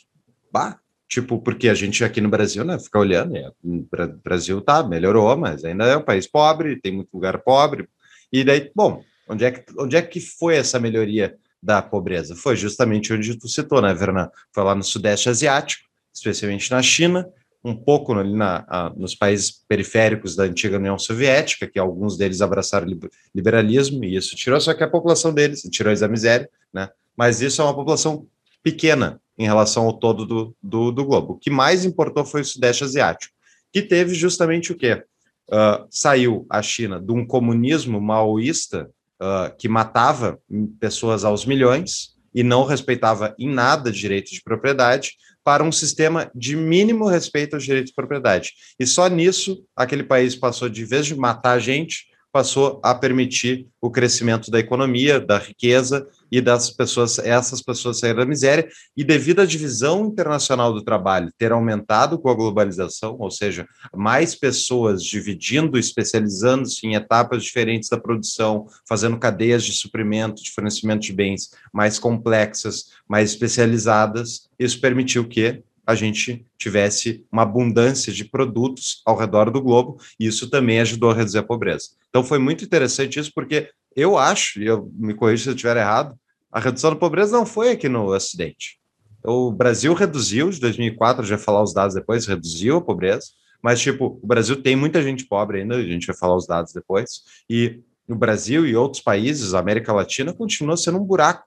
S2: bah, tipo, porque a gente aqui no Brasil, né, fica olhando, é, o Brasil tá, melhorou, mas ainda é um país pobre, tem muito lugar pobre, e daí, bom, onde é que, onde é que foi essa melhoria da pobreza? Foi justamente onde tu citou, né, Verna? Foi lá no Sudeste Asiático, especialmente na China, um pouco ali na, a, nos países periféricos da antiga União Soviética, que alguns deles abraçaram liberalismo, e isso tirou só que a população deles, tirou eles da miséria, né? Mas isso é uma população pequena em relação ao todo do, do, do globo. O que mais importou foi o Sudeste Asiático, que teve justamente o quê? Uh, saiu a China de um comunismo maoísta uh, que matava pessoas aos milhões e não respeitava em nada direito de propriedade, para um sistema de mínimo respeito aos direitos de propriedade. E só nisso aquele país passou, de vez de matar a gente, passou a permitir o crescimento da economia, da riqueza e das pessoas, essas pessoas saírem da miséria, e devido à divisão internacional do trabalho ter aumentado com a globalização, ou seja, mais pessoas dividindo, especializando-se em etapas diferentes da produção, fazendo cadeias de suprimento, de fornecimento de bens mais complexas, mais especializadas, isso permitiu que a gente tivesse uma abundância de produtos ao redor do globo, e isso também ajudou a reduzir a pobreza. Então foi muito interessante isso, porque eu acho, e eu me corrijo se eu estiver errado, a redução da pobreza não foi aqui no Ocidente. O Brasil reduziu, de 2004, já falar os dados depois, reduziu a pobreza, mas, tipo, o Brasil tem muita gente pobre ainda, a gente vai falar os dados depois, e o Brasil e outros países, a América Latina, continua sendo um buraco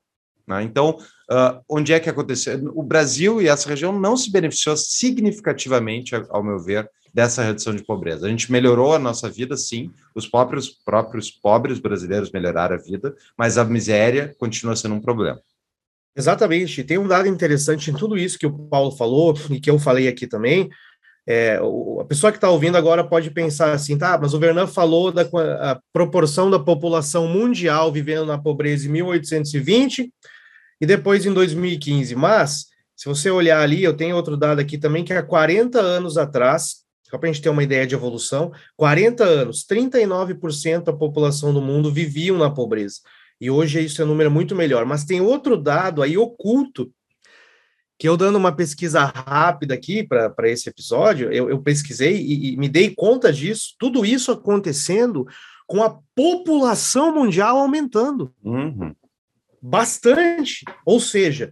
S2: né? Então, uh, onde é que aconteceu? O Brasil e essa região não se beneficiou significativamente, ao meu ver, dessa redução de pobreza. A gente melhorou a nossa vida, sim, os próprios, próprios pobres brasileiros melhoraram a vida, mas a miséria continua sendo um problema.
S3: Exatamente. Tem um dado interessante em tudo isso que o Paulo falou e que eu falei aqui também. É, a pessoa que está ouvindo agora pode pensar assim, tá, mas o Vernan falou da proporção da população mundial vivendo na pobreza em 1820 e depois em 2015. Mas, se você olhar ali, eu tenho outro dado aqui também, que há 40 anos atrás, só para a gente ter uma ideia de evolução, 40 anos, 39% da população do mundo viviam na pobreza. E hoje isso é um número muito melhor. Mas tem outro dado aí oculto, que eu dando uma pesquisa rápida aqui para esse episódio, eu, eu pesquisei e, e me dei conta disso, tudo isso acontecendo com a população mundial aumentando.
S2: Uhum
S3: bastante. Ou seja,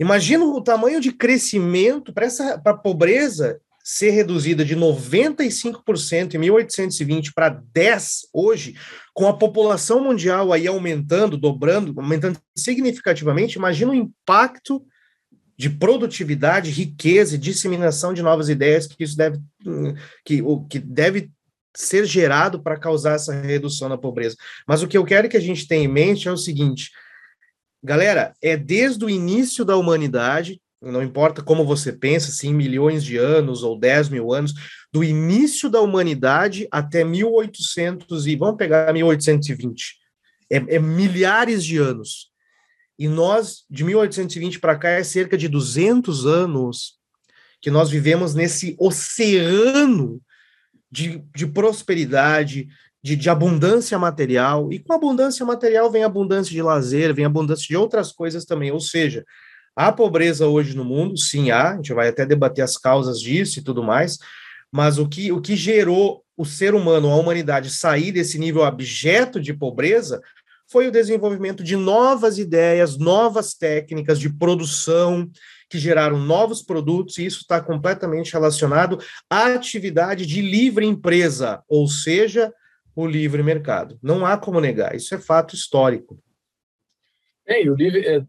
S3: imagina o tamanho de crescimento para essa a pobreza ser reduzida de 95% em 1820 para 10 hoje, com a população mundial aí aumentando, dobrando, aumentando significativamente, imagina o impacto de produtividade, riqueza e disseminação de novas ideias que isso deve que o que deve ser gerado para causar essa redução na pobreza. Mas o que eu quero que a gente tenha em mente é o seguinte: Galera, é desde o início da humanidade, não importa como você pensa, se em milhões de anos ou 10 mil anos, do início da humanidade até 1800 e vamos pegar 1820, é, é milhares de anos. E nós, de 1820 para cá, é cerca de 200 anos que nós vivemos nesse oceano de, de prosperidade, de, de, abundância material, e com abundância material vem abundância de lazer, vem abundância de outras coisas também, ou seja, Há pobreza hoje no mundo? Sim, há. A gente vai até debater as causas disso e tudo mais. Mas o que, o que gerou o ser humano, a humanidade, sair desse nível abjeto de pobreza foi o desenvolvimento de novas ideias, novas técnicas de produção, que geraram novos produtos, e isso está completamente relacionado à atividade de livre empresa, ou seja, o livre mercado. Não há como negar, isso é fato histórico.
S1: É, e o livre, é,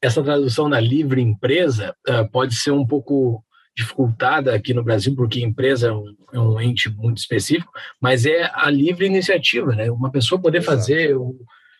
S1: essa tradução da livre empresa é, pode ser um pouco dificultada aqui no Brasil, porque empresa é um, é um, ente muito específico, mas é a livre iniciativa, né? Uma pessoa poder Exato. fazer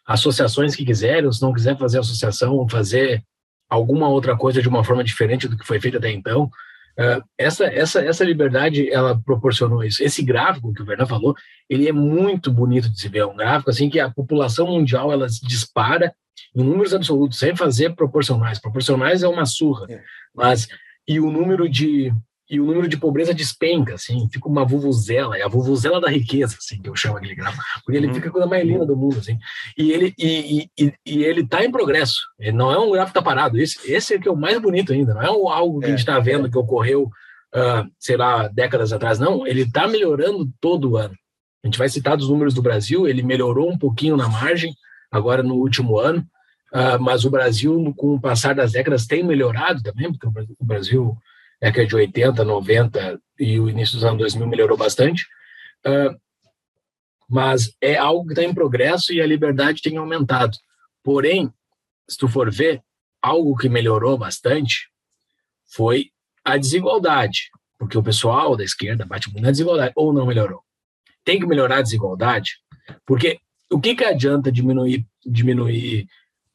S1: associações que quiserem, ou se não quiser fazer associação, fazer alguma outra coisa de uma forma diferente do que foi feito até então. Uh, essa, essa, essa liberdade, ela proporcionou isso. Esse gráfico que o Vernon falou, ele é muito bonito de se ver. É um gráfico assim que a população mundial, ela dispara em números absolutos, sem fazer proporcionais. Proporcionais é uma surra, é. mas e o número de e o número de pobreza despenca, assim, fica uma vuvuzela, é a vuvuzela da riqueza, assim, que eu chamo aquele gráfico, porque ele uhum. fica a coisa mais linda do mundo, assim, e ele, e, e, e ele tá em progresso, ele não é um gráfico que tá parado, esse, esse é que é o mais bonito ainda, não é algo que é, a gente está vendo é. que ocorreu, uh, sei lá, décadas atrás, não, ele está melhorando todo ano, a gente vai citar dos números do Brasil, ele melhorou um pouquinho na margem, agora no último ano, uh, mas o Brasil, com o passar das décadas, tem melhorado também, porque o Brasil década de 80, 90 e o início dos anos 2000 melhorou bastante. Uh, mas é algo que está em progresso e a liberdade tem aumentado. Porém, se tu for ver, algo que melhorou bastante foi a desigualdade, porque o pessoal da esquerda bate muito na desigualdade, ou não melhorou. Tem que melhorar a desigualdade, porque o que, que adianta diminuir, diminuir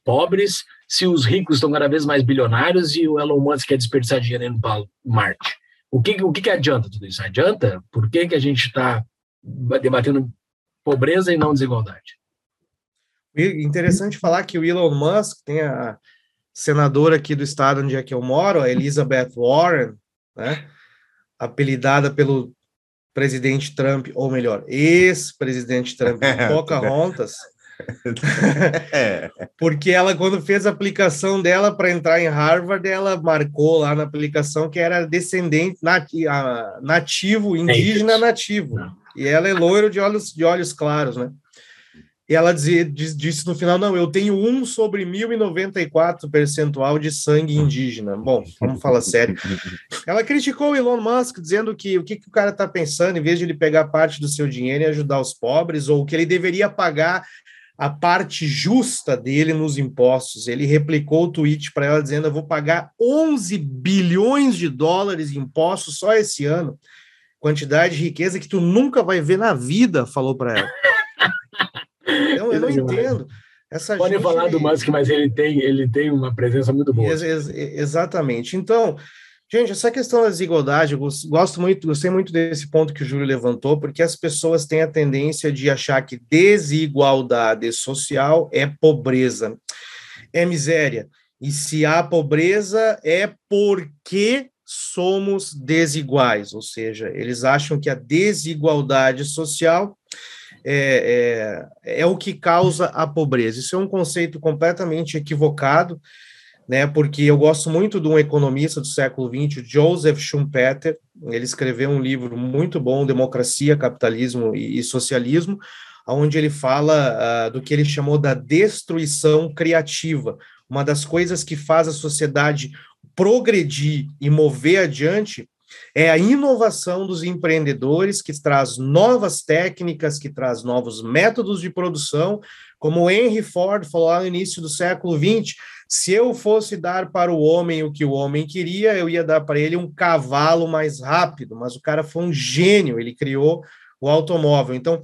S1: pobres se os ricos estão cada vez mais bilionários e o Elon Musk quer desperdiçar dinheiro para Marte? O que, o que, que adianta tudo isso? Adianta? Por que, que a gente está debatendo pobreza e não desigualdade?
S3: Interessante falar que o Elon Musk tem a senadora aqui do estado onde é que eu moro, a Elizabeth Warren, né, apelidada pelo presidente Trump, ou melhor, ex-presidente Trump, Pocahontas, é. Porque ela, quando fez a aplicação dela para entrar em Harvard, ela marcou lá na aplicação que era descendente nativo, indígena é nativo. Não. E ela é loiro de olhos, de olhos claros, né? E ela dizia, disse no final: não, eu tenho um sobre 1094 percentual de sangue indígena. Bom, vamos falar sério. Ela criticou o Elon Musk, dizendo que o que, que o cara está pensando, em vez de ele pegar parte do seu dinheiro e ajudar os pobres, ou que ele deveria pagar a parte justa dele nos impostos. Ele replicou o tweet para ela dizendo: Eu vou pagar 11 bilhões de dólares em impostos só esse ano. Quantidade de riqueza que tu nunca vai ver na vida, falou para ela. Então, eu não entendo.
S1: Essa Pode falar do Musk, mas ele tem, ele tem uma presença muito boa. Ex
S3: ex exatamente. Então, Gente, essa questão da desigualdade, eu gosto muito, gostei muito desse ponto que o Júlio levantou, porque as pessoas têm a tendência de achar que desigualdade social é pobreza, é miséria. E se há pobreza, é porque somos desiguais, ou seja, eles acham que a desigualdade social é, é, é o que causa a pobreza. Isso é um conceito completamente equivocado né? Porque eu gosto muito de um economista do século XX, Joseph Schumpeter. Ele escreveu um livro muito bom, Democracia, Capitalismo e, Socialismo, onde ele fala uh, do que ele chamou da destruição criativa. Uma das coisas que faz a sociedade progredir e mover adiante é a inovação dos empreendedores que traz novas técnicas, que traz novos métodos de produção, como Henry Ford falou lá no início do século XX, se eu fosse dar para o homem o que o homem queria, eu ia dar para ele um cavalo mais rápido, mas o cara foi um gênio, ele criou o automóvel. Então,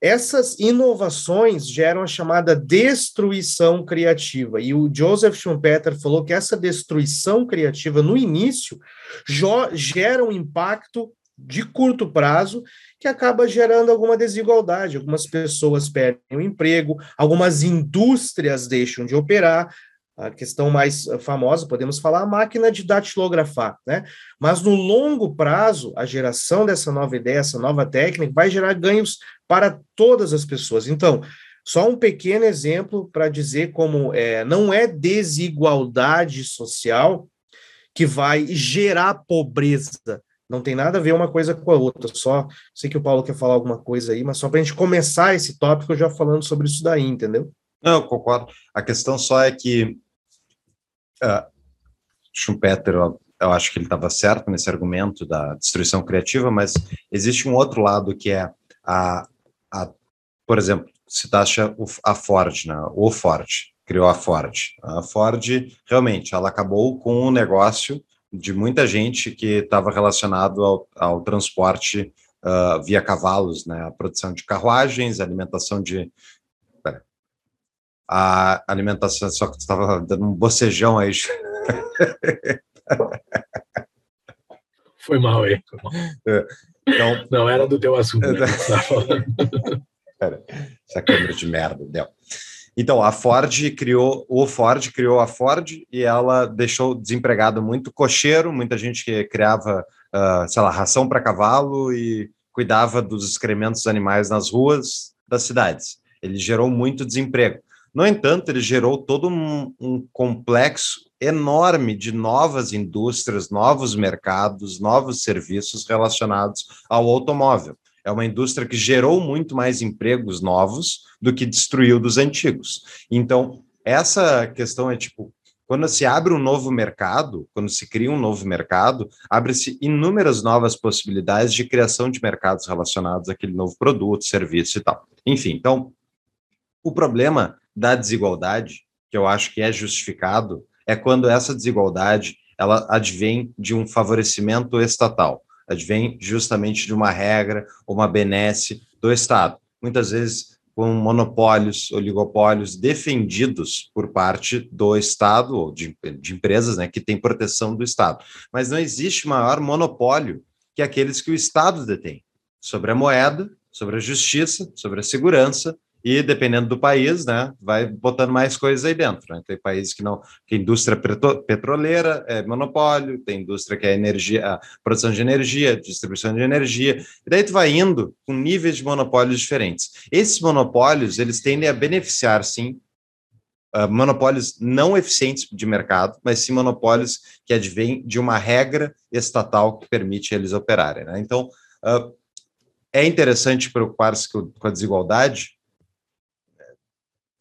S3: essas inovações geram a chamada destruição criativa. E o Joseph Schumpeter falou que essa destruição criativa, no início, gera um impacto de curto prazo que acaba gerando alguma desigualdade. Algumas pessoas perdem o emprego, algumas indústrias deixam de operar, a questão mais eh, famosa, podemos falar, a máquina de datilografar, né? Mas no longo prazo, a geração dessa nova ideia, essa nova técnica, vai gerar ganhos para todas as pessoas. Então, Só um pequeno exemplo para dizer como é, não é desigualdade social que vai gerar pobreza. Não tem nada a ver uma coisa com a outra. Só sei que o Paulo quer falar alguma coisa aí, mas só para a gente começar esse tópico já falando sobre isso daí, entendeu?
S2: Não, eu concordo. A questão só é que uh, Schumpeter, eu, eu acho que ele estava certo nesse argumento da destruição criativa, mas existe um outro lado que é a, a por exemplo, se taxa a Ford, né? o Ford, criou a Ford. A Ford, realmente, ela acabou com o negócio de muita gente que estava relacionado ao, ao transporte uh, via cavalos, né? A produção de carruagens, alimentação de. A alimentação, só que estava dando um bocejão aí.
S1: Foi mal aí. Foi mal. É. Então, Não era do teu assunto. Né?
S2: Pera, essa câmera de merda. Então, a Ford criou, o Ford criou a Ford e ela deixou desempregado muito cocheiro, muita gente que criava, uh, sei lá, ração para cavalo e cuidava dos excrementos animais nas ruas das cidades. Ele gerou muito desemprego. No entanto, ele gerou todo um, um complexo enorme de novas indústrias, novos mercados, novos serviços relacionados ao automóvel. É uma indústria que gerou muito mais empregos novos do que destruiu dos antigos. Então, essa questão é tipo, quando se abre um novo mercado, quando se cria um novo mercado, abre-se inúmeras novas possibilidades de criação de mercados relacionados àquele novo produto, serviço e tal. Enfim, então, o problema da desigualdade, que eu acho que é justificado, é quando essa desigualdade ela advém de um favorecimento estatal advém justamente de uma regra, uma benesse do Estado. Muitas vezes com monopólios, oligopólios defendidos por parte do Estado ou de, de empresas né, que têm proteção do Estado. Mas não existe maior monopólio que aqueles que o Estado detém sobre a moeda, sobre a justiça, sobre a segurança e dependendo do país, né, vai botando mais coisas aí dentro. Né? Tem países que não, que indústria petroleira é monopólio, tem indústria que é energia, produção de energia, distribuição de energia, e daí tu vai indo com níveis de monopólios diferentes. Esses monopólios, eles tendem a beneficiar, sim, uh, monopólios não eficientes de mercado, mas sim monopólios que advêm de uma regra estatal que permite eles operarem. Né? Então, uh, é interessante preocupar-se com a desigualdade,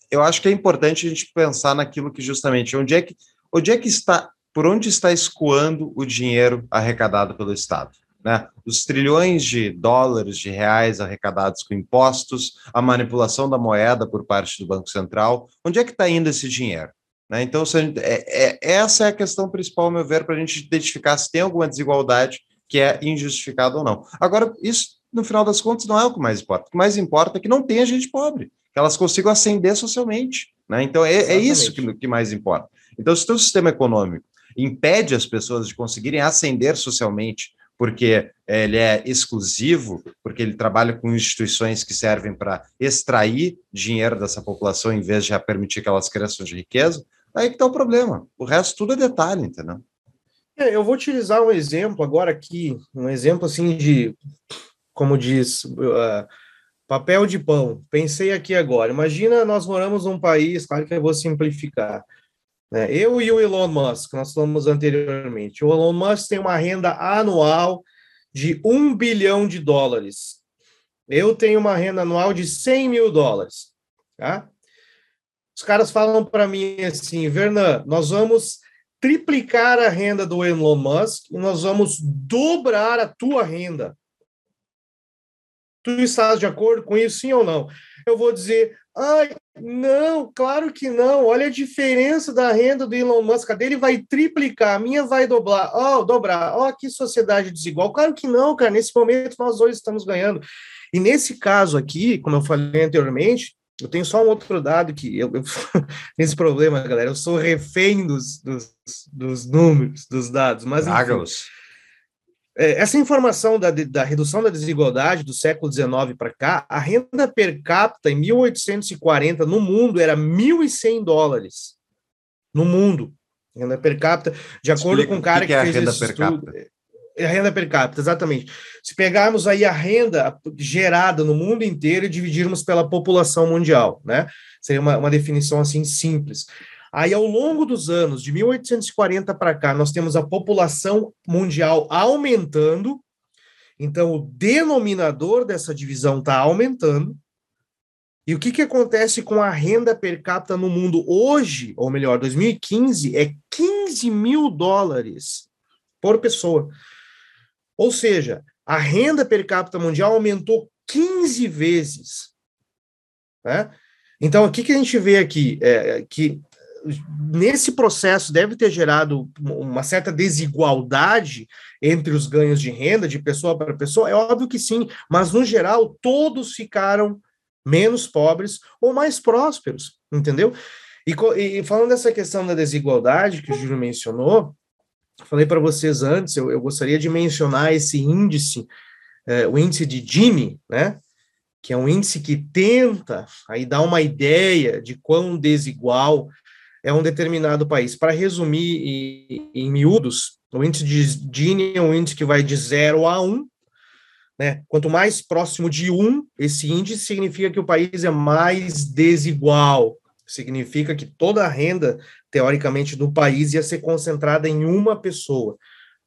S2: eu acho que é importante a gente pensar naquilo que justamente onde é que onde é que está por onde está escoando o dinheiro arrecadado pelo Estado, né? Os trilhões de dólares, de reais arrecadados com impostos, a manipulação da moeda por parte do Banco Central, onde é que está indo esse dinheiro? Né? Então, gente, é, é, essa é a questão principal, ao meu ver, para a gente identificar se tem alguma desigualdade que é injustificada ou não. Agora, isso, no final das contas, não é o que mais importa. O que mais importa é que não tenha gente pobre que elas consigam ascender socialmente. Né? Então, é, é isso que, que mais importa. Então, se o teu sistema econômico impede as pessoas de conseguirem ascender socialmente, porque ele é exclusivo, porque ele trabalha com instituições que servem para extrair dinheiro dessa população em vez de permitir que elas cresçam de riqueza, aí que está o problema. O resto tudo é detalhe, entendeu?
S3: É, eu vou utilizar um exemplo agora aqui, um exemplo assim de, como diz, uh, Papel de pão. Pensei aqui agora. Imagina nós moramos num país, claro que eu vou simplificar. Né? Eu e o Elon Musk, nós falamos anteriormente. O Elon Musk tem uma renda anual de um bilhão de dólares. Eu tenho uma renda anual de 100 mil dólares. Tá? Os caras falam para mim assim, Vernan, nós vamos triplicar a renda do Elon Musk e nós vamos dobrar a tua renda. Tu estás de acordo com isso, sim ou não? Eu vou dizer, ai, não, claro que não. Olha a diferença da renda do Elon Musk. A dele vai triplicar, a minha vai dobrar. Ó, oh, dobrar. Ó, oh, que sociedade desigual. Claro que não, cara. Nesse momento nós dois estamos ganhando. E nesse caso aqui, como eu falei anteriormente, eu tenho só um outro dado que eu, eu esse problema, galera. Eu sou refém dos, dos, dos números, dos dados, mas enfim, essa informação da, da, redução da desigualdade do século XIX para cá, a renda per capita em 1840 no mundo era 1.100 dólares. No mundo. Renda per capita, de acordo Explica, com o cara que, que, é fez esse estudo. Capita? A renda per capita, exatamente. Se pegarmos aí a renda gerada no mundo inteiro e dividirmos pela população mundial, né? Seria uma, uma definição assim simples. Aí, ao longo dos anos, de 1840 para cá, nós temos a população mundial aumentando, então o denominador dessa divisão está aumentando. E o que, que acontece com a renda per capita no mundo hoje, ou melhor, 2015, é 15 mil dólares por pessoa. Ou seja, a renda per capita mundial aumentou 15 vezes. Né? Então, o que, que a gente vê aqui? É, que nesse processo deve ter gerado uma certa desigualdade entre os ganhos de renda de pessoa para pessoa? É óbvio que sim, mas no geral todos ficaram menos pobres ou mais prósperos, entendeu? E, e falando dessa questão da desigualdade que o Júlio mencionou, falei para vocês antes, eu, eu, gostaria de mencionar esse índice, é, o índice de Gini, né? Que é um índice que tenta aí dar uma ideia de quão desigual é um determinado país. Para resumir em, miúdos, o índice de Gini é um índice que vai de 0 a 1. Um, né? Quanto mais próximo de 1, um, esse índice significa que o país é mais desigual. Significa que toda a renda, teoricamente, do país ia ser concentrada em uma pessoa.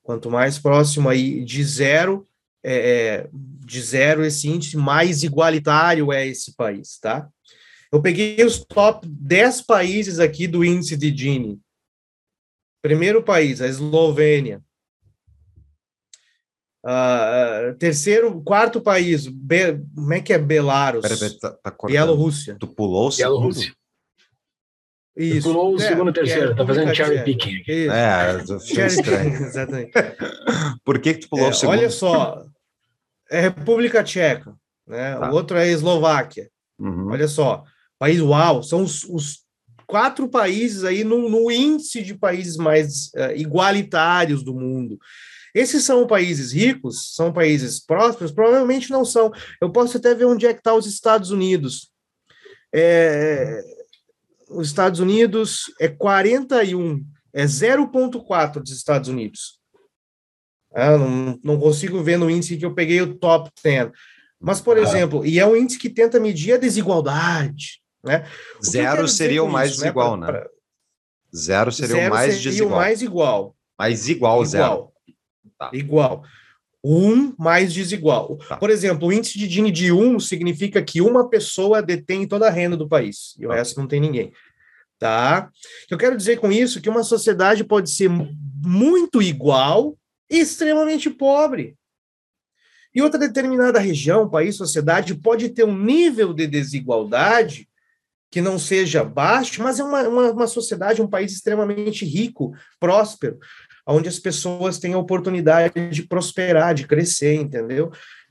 S3: Quanto mais próximo aí de zero, é, é de zero esse índice, mais igualitário é esse país, tá? Eu peguei os top 10 países aqui do índice de Gini. Primeiro país, a Eslovênia. Uh, terceiro, quarto país, Be, como é que é Belarus? Pera, pera, tá, tá Bielorrússia.
S2: Tu pulou o segundo? Bielorrússia.
S1: Isso. Tu pulou o é, segundo e terceiro, é, tá fazendo cherry picking. Isso.
S2: É, cherry picking, exatamente. Por que, que tu pulou é, o segundo?
S3: Olha só, é República Tcheca, né? Tá. o outro é Eslováquia. Uhum. Olha só, País uau, são os, os quatro países aí no, no, índice de países mais uh, igualitários do mundo. Esses são países ricos, são países prósperos? Provavelmente não são. Eu posso até ver onde é que está os Estados Unidos. É, os Estados Unidos é 41, é 0,4 dos Estados Unidos. Ah, não, não consigo ver no índice que eu peguei o top 10. Mas, por ah. exemplo, e é um índice que tenta medir a desigualdade. Né?
S2: Zero seria o mais isso, desigual, né? Pra, pra... Zero seria zero o mais seria desigual.
S3: o mais igual.
S2: Mais igual, igual. zero.
S3: Tá. Igual. Um mais desigual. Tá. Por exemplo, o índice de Gini de um significa que uma pessoa detém toda a renda do país e o tá. resto não tem ninguém. Tá? Eu quero dizer com isso que uma sociedade pode ser muito igual e extremamente pobre. E outra determinada região, país, sociedade pode ter um nível de desigualdade que não seja baixo, mas é uma, uma, uma, sociedade, um país extremamente rico, próspero, onde as pessoas têm a oportunidade de prosperar, de crescer, entendeu?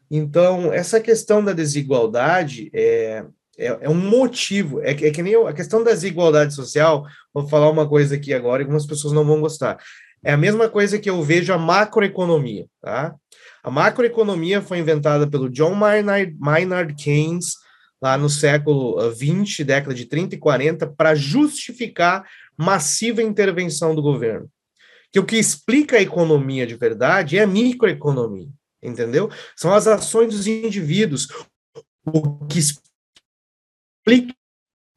S3: Então, essa questão da desigualdade é, é, é um motivo, é, é que nem eu, a questão da desigualdade social, vou falar uma coisa aqui agora algumas pessoas não vão gostar. É a mesma coisa que eu vejo a macroeconomia, tá? A macroeconomia foi inventada pelo John Maynard, Maynard Keynes, lá no século XX, década de 30 e 40, para justificar massiva intervenção do governo. Que o que explica a economia de verdade é a microeconomia, entendeu? São as ações dos indivíduos. O que explica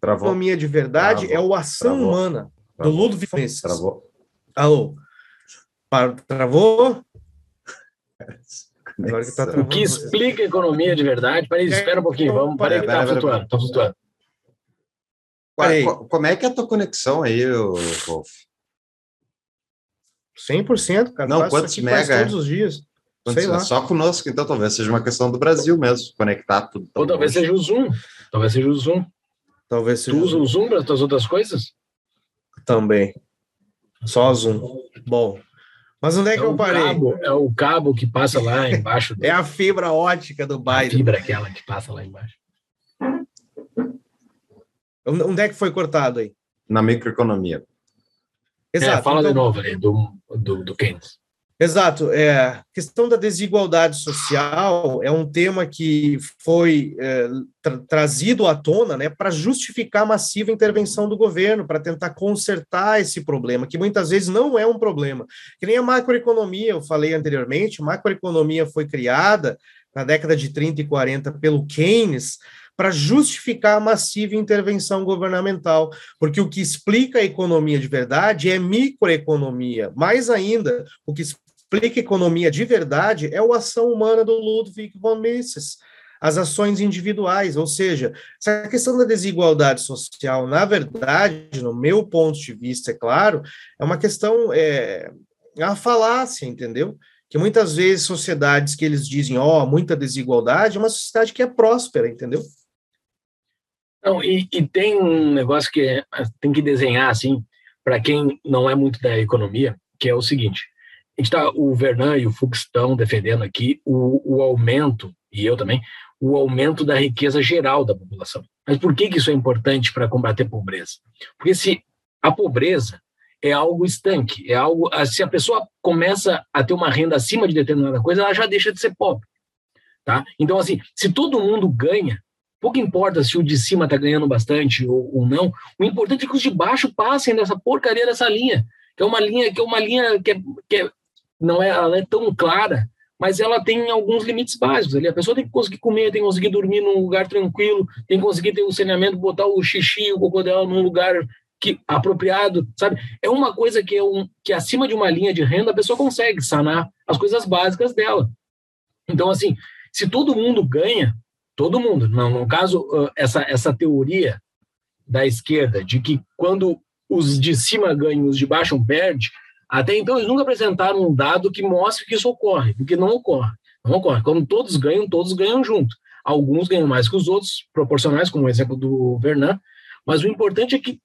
S3: Travou. a economia de verdade Travou. é o ação Travou. humana, Travou. do Ludwig Mises. Travou. Alô? Travou?
S1: Agora que tá o que explica a economia de verdade. Peraí, espera um pouquinho. Vamos, peraí que tá flutuando. Tá flutuando.
S2: Como é que é a tua conexão aí, Wolf?
S3: 100%, cara.
S2: Não, quantos mega?
S3: Todos os dias.
S2: Sei lá. Só conosco, então talvez seja uma questão do Brasil mesmo, conectar tudo.
S1: Ou talvez longe. seja o Zoom. Talvez seja o Zoom.
S3: Talvez seja
S1: tu usa o Zoom para as tuas outras coisas?
S3: Também. Só Zoom. Bom, mas onde é, é que eu parei?
S1: Cabo, é o cabo que passa lá embaixo.
S3: Do... é a fibra ótica do bairro.
S1: A fibra aquela que passa lá embaixo.
S3: Onde é que foi cortado aí?
S2: Na microeconomia.
S1: Exato. É, fala então... de novo ali, do, do, do Keynes.
S3: Exato. É, a questão da desigualdade social é um tema que foi é, tra trazido à tona né, para justificar a massiva intervenção do governo, para tentar consertar esse problema, que muitas vezes não é um problema. Que nem a macroeconomia, eu falei anteriormente, a macroeconomia foi criada na década de 30 e 40 pelo Keynes para justificar a massiva intervenção governamental, porque o que explica a economia de verdade é microeconomia. Mais ainda, o que explica economia de verdade é a ação humana do Ludwig von Mises, as ações individuais, ou seja, essa questão da desigualdade social, na verdade, no meu ponto de vista, é claro, é uma questão, é, é uma falácia, entendeu? Que muitas vezes sociedades que eles dizem, ó, oh, muita desigualdade, é uma sociedade que é próspera, entendeu?
S1: Não, e, e tem um negócio que é, tem que desenhar, assim, para quem não é muito da economia, que é o seguinte, a gente tá, o Vernan e o Fux estão defendendo aqui o, o aumento, e eu também, o aumento da riqueza geral da população. Mas por que, que isso é importante para combater a pobreza? Porque se a pobreza é algo estanque, é algo. Se a pessoa começa a ter uma renda acima de determinada coisa, ela já deixa de ser pobre. Tá? Então, assim, se todo mundo ganha, pouco importa se o de cima está ganhando bastante ou, ou, não, o importante é que os de baixo passem dessa porcaria dessa linha, que é uma linha que é uma linha que é, que é não é, ela é tão clara, mas ela tem alguns limites básicos ali. A pessoa tem que conseguir comer, tem que conseguir dormir num lugar tranquilo, tem que conseguir ter o um saneamento, botar o xixi, o cocô dela num lugar que, apropriado, sabe? É uma coisa que é um, que acima de uma linha de renda a pessoa consegue sanar as coisas básicas dela. Então, assim, se todo mundo ganha, todo mundo, não, no caso, essa, essa teoria da esquerda de que quando os de cima ganham, os de baixo perdem, até então, eles nunca apresentaram um dado que mostre que isso ocorre, porque não ocorre. Não ocorre. Quando todos ganham, todos ganham junto. Alguns ganham mais que os outros, proporcionais, como o exemplo do Vernan, mas o importante é que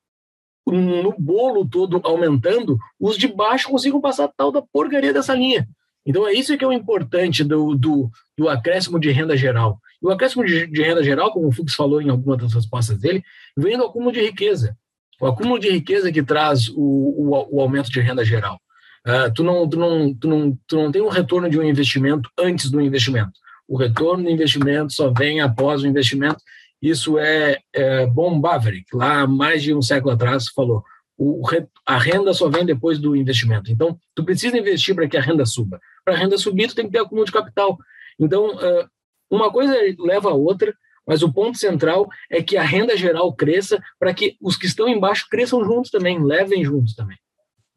S1: no bolo todo aumentando, os de baixo consigam passar tal da porcaria dessa linha. Então é isso que é o importante do, do, do acréscimo de renda geral. E o acréscimo de, de, renda geral, como o Fux falou em alguma das respostas dele, vem do acúmulo de riqueza. O acúmulo de riqueza que traz o, o, o aumento de renda geral. Uh, tu, não, tu, não, tu, não, tu não tem um retorno de um investimento antes do investimento. O retorno do investimento só vem após o investimento. Isso é, é Bom Baverick, lá mais de um século atrás, falou. O, a renda só vem depois do investimento. Então, tu precisa investir para que a renda suba. Para a renda subir, tu tem que ter acúmulo de capital. Então, uh, uma coisa leva a outra, mas o ponto central é que a renda geral cresça para que os que estão embaixo cresçam juntos também, levem juntos também.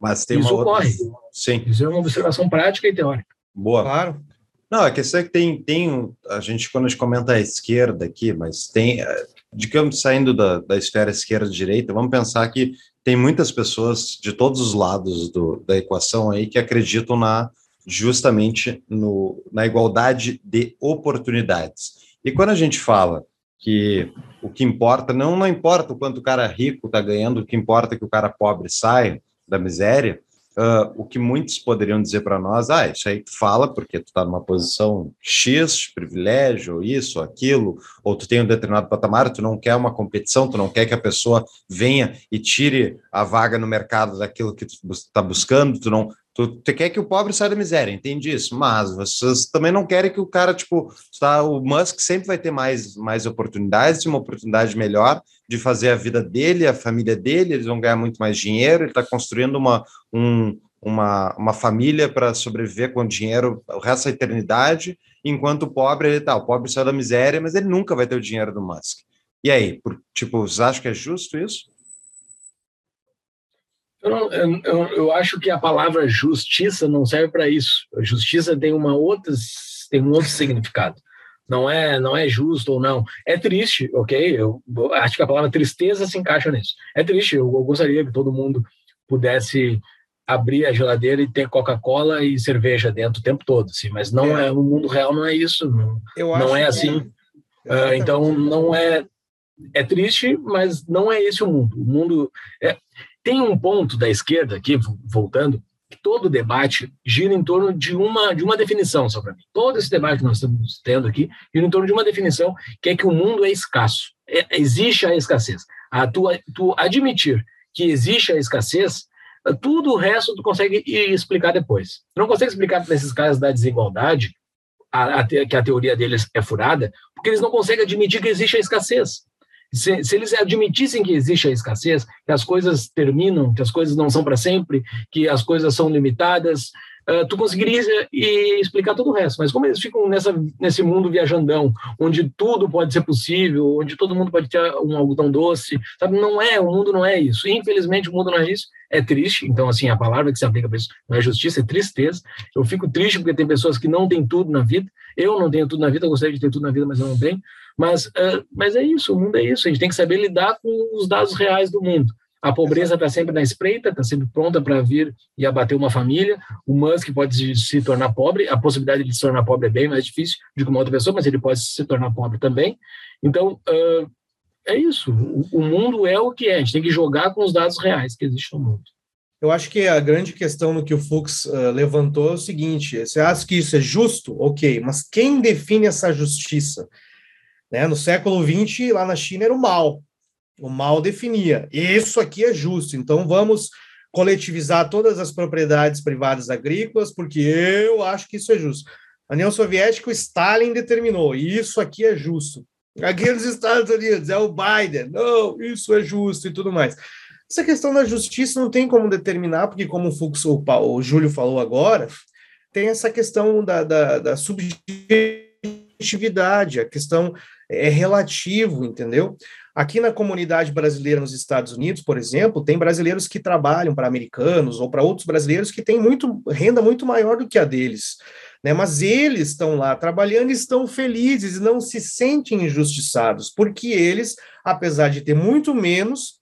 S2: Mas tem
S1: Isso
S2: uma
S1: ocorre.
S2: outra... Sim.
S1: Isso é uma observação prática e teórica.
S2: Boa.
S3: Claro.
S2: Não, a questão é que tem, tem a gente, quando a gente comenta a esquerda aqui, mas tem, eh, digamos, saindo da, da esfera esquerda-direita, vamos pensar que tem muitas pessoas de todos os lados do, da equação aí que acreditam na justamente no, na igualdade de oportunidades. E quando a gente fala que o que importa, não, não importa o quanto o cara rico está ganhando, o que importa é que o cara pobre sai da miséria, uh, o que muitos poderiam dizer para nós, ah, isso aí tu fala porque tu está numa posição X, de privilégio, isso, aquilo, ou tu tem um determinado patamar, tu não quer uma competição, tu não quer que a pessoa venha e tire a vaga no mercado daquilo que tu está buscando, tu não, Tu, quer que o pobre saia da miséria, entende isso? Mas vocês também não querem que o cara, tipo, tá, o Musk sempre vai ter mais, mais oportunidades, uma oportunidade melhor de fazer a vida dele, a família dele, eles vão ganhar muito mais dinheiro, ele está construindo uma, um, uma, uma família para sobreviver com dinheiro o resto da eternidade, enquanto o pobre, ele tá, o pobre sai da miséria, mas ele nunca vai ter o dinheiro do Musk. E aí, por, tipo, vocês acham que é justo isso?
S1: Eu, não, eu, eu, acho que a palavra justiça não serve para isso. A justiça tem uma outra, tem um outro significado. Não é, não é justo ou não. É triste, ok? Eu acho que a palavra tristeza se encaixa nisso. É triste. Eu, eu gostaria que todo mundo pudesse abrir a geladeira e ter Coca-Cola e cerveja dentro o tempo todo, assim. Mas não é, é o mundo real não é isso. Não, não é assim. É. Uh, então não é é triste, mas não é esse o mundo. O mundo é, tem um ponto da esquerda, aqui, voltando, que todo debate gira em torno de uma, de uma definição, só para mim. Todo esse debate que nós estamos tendo aqui gira em torno de uma definição que é que o mundo é escasso. É, existe a escassez. A tu, tu admitir que existe a escassez Tudo o resto tu consegue explicar depois. Tu não consegue explicar nesses casos da desigualdade, a, a, que a teoria deles é furada, porque eles não conseguem admitir que existe a escassez. Se, se, eles admitissem que existe a escassez, que as coisas terminam, que as coisas não são para sempre, que as coisas são limitadas, uh, tu conseguirias explicar todo o resto. Mas como eles ficam nessa, nesse mundo viajandão, onde tudo pode ser possível, onde todo mundo pode ter um algodão doce, sabe? Não é, o mundo não é isso. Infelizmente, o mundo não é isso. É triste. Então, assim, a palavra que se aplica para isso não é justiça, é tristeza. Eu fico triste porque tem pessoas que não têm tudo na vida. Eu não tenho tudo na vida, eu gostaria de ter tudo na vida, mas eu não tenho. Mas, uh, mas é isso, o mundo é isso. A gente tem que saber lidar com os dados reais do mundo. A pobreza está sempre na espreita, está sempre pronta para vir e abater uma família. O Musk pode se, tornar pobre, a possibilidade de se tornar pobre é bem mais difícil do que uma outra pessoa, mas ele pode se tornar pobre também. Então, uh, é isso. O, o, mundo é o que é, a gente tem que jogar com os dados reais que existem no mundo.
S3: Eu acho que a grande questão no que o Fux uh, levantou é o seguinte: você acha que isso é justo? Ok, mas quem define essa justiça? Né? No século XX, lá na China, era o mal. O mal definia. Isso aqui é justo, então vamos coletivizar todas as propriedades privadas agrícolas, porque eu acho que isso é justo. A União Soviética, o Stalin determinou, isso aqui é justo. Aqui nos Estados Unidos é o Biden, não, isso é justo e tudo mais. Essa questão da justiça não tem como determinar, porque como o Fux, o, o Júlio falou agora, tem essa questão da, da, da subjetividade, a questão é relativo, entendeu? Aqui na comunidade brasileira nos Estados Unidos, por exemplo, tem brasileiros que trabalham para americanos ou para outros brasileiros que têm muito, renda muito maior do que a deles. Né? Mas eles estão lá trabalhando e estão felizes e não se sentem injustiçados, porque eles, apesar de ter muito menos,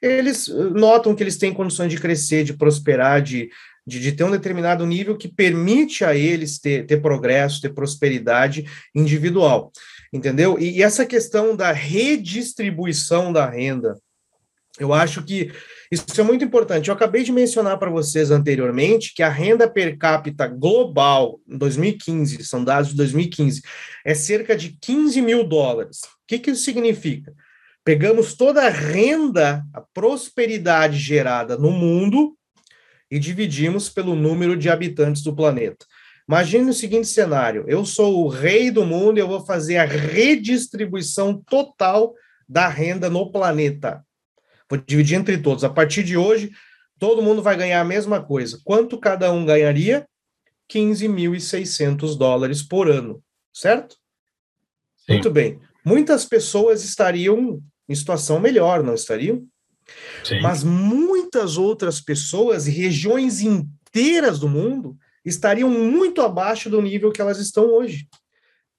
S3: eles eh, notam que eles têm condições de crescer, de prosperar, de, de, de, ter um determinado nível que permite a eles ter, ter progresso, ter prosperidade individual entendeu? E, e essa questão da redistribuição da renda, eu acho que isso é muito importante. Eu acabei de mencionar para vocês anteriormente que a renda per capita global em 2015, são dados de 2015, é cerca de 15 mil dólares. O que, que isso significa? Pegamos toda a renda, a prosperidade gerada no mundo e dividimos pelo número de habitantes do planeta. Imagine o seguinte cenário: eu sou o rei do mundo e eu vou fazer a redistribuição total da renda no planeta. Vou dividir entre todos. A partir de hoje, todo mundo vai ganhar a mesma coisa. Quanto cada um ganharia? 15.600 dólares por ano, certo? Sim. Muito bem. Muitas pessoas estariam em situação melhor, não estariam? Sim. Mas muitas outras pessoas, regiões inteiras do mundo, estariam muito abaixo do nível que elas estão hoje.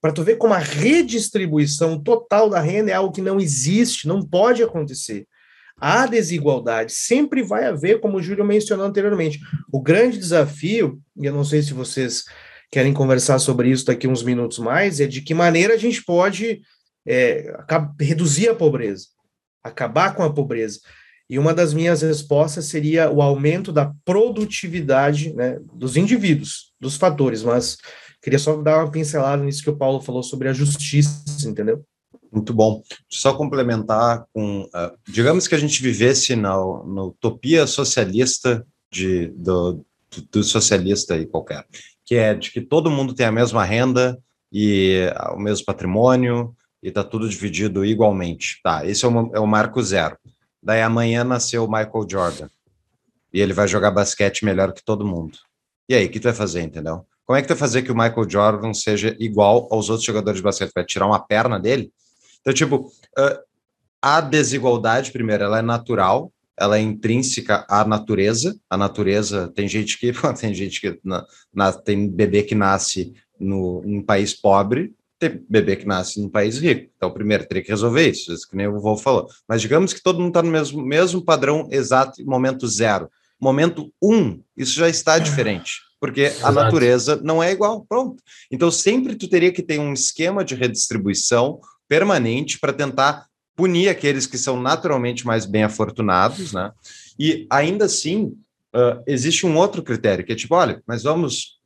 S3: Para tu ver como a redistribuição total da renda é algo que não existe, não pode acontecer. A desigualdade sempre vai haver, como o Júlio mencionou anteriormente. O grande desafio, e eu não sei se vocês querem conversar sobre isso daqui uns minutos mais, é de que maneira a gente pode é, reduzir a pobreza, acabar com a pobreza. E uma das minhas respostas seria o aumento da produtividade né, dos indivíduos, dos fatores, mas queria só dar uma pincelada nisso que o Paulo falou sobre a justiça, entendeu?
S2: Muito bom. Só complementar com, uh, digamos que a gente vivesse na, na utopia socialista de, do, do socialista aí qualquer, que é de que todo mundo tem a mesma renda e uh, o mesmo patrimônio e está tudo dividido igualmente. Tá, esse é o, é o marco zero. Daí amanhã nasceu o Michael Jordan. E ele vai jogar basquete melhor que todo mundo. E aí, o que tu vai fazer, entendeu? Como é que tu vai fazer que o Michael Jordan seja igual aos outros jogadores de basquete? Vai tirar uma perna dele? Então, tipo, a desigualdade, primeiro, ela é natural, ela é intrínseca à natureza. A natureza, tem gente que tem gente que na, na, tem bebê que nasce no, em país pobre, tem bebê que nasce num país rico. Então, primeiro, teria que resolver isso, isso que nem o vovô falou. Mas digamos que todo mundo está no mesmo, mesmo padrão exato, momento zero. Momento um, isso já está diferente, porque Exato. a natureza não é igual, pronto. Então, sempre tu teria que ter um esquema de redistribuição permanente para tentar punir aqueles que são naturalmente mais bem afortunados, né? E ainda assim, uh, existe um outro critério, que é tipo, olha, mas vamos,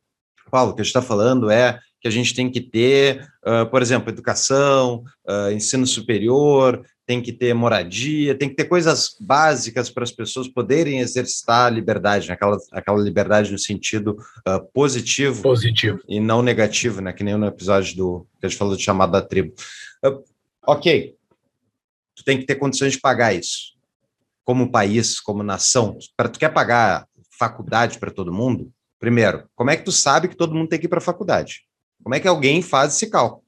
S2: Paulo, o que a gente está falando é que a gente tem que ter, uh, por exemplo, educação, uh, ensino superior, tem que ter moradia, tem que ter coisas básicas para as pessoas poderem exercitar a liberdade, né? aquela, aquela liberdade no sentido uh, positivo,
S1: positivo
S2: e não negativo, né? que nem no episódio do que a gente falou de chamada da tribo. Ok, tu tem que ter condições de pagar isso. Como país, como nação, para tu quer pagar faculdade para todo mundo, primeiro, como é que tu sabe que todo mundo tem que ir para a faculdade? Como é que alguém faz esse cálculo?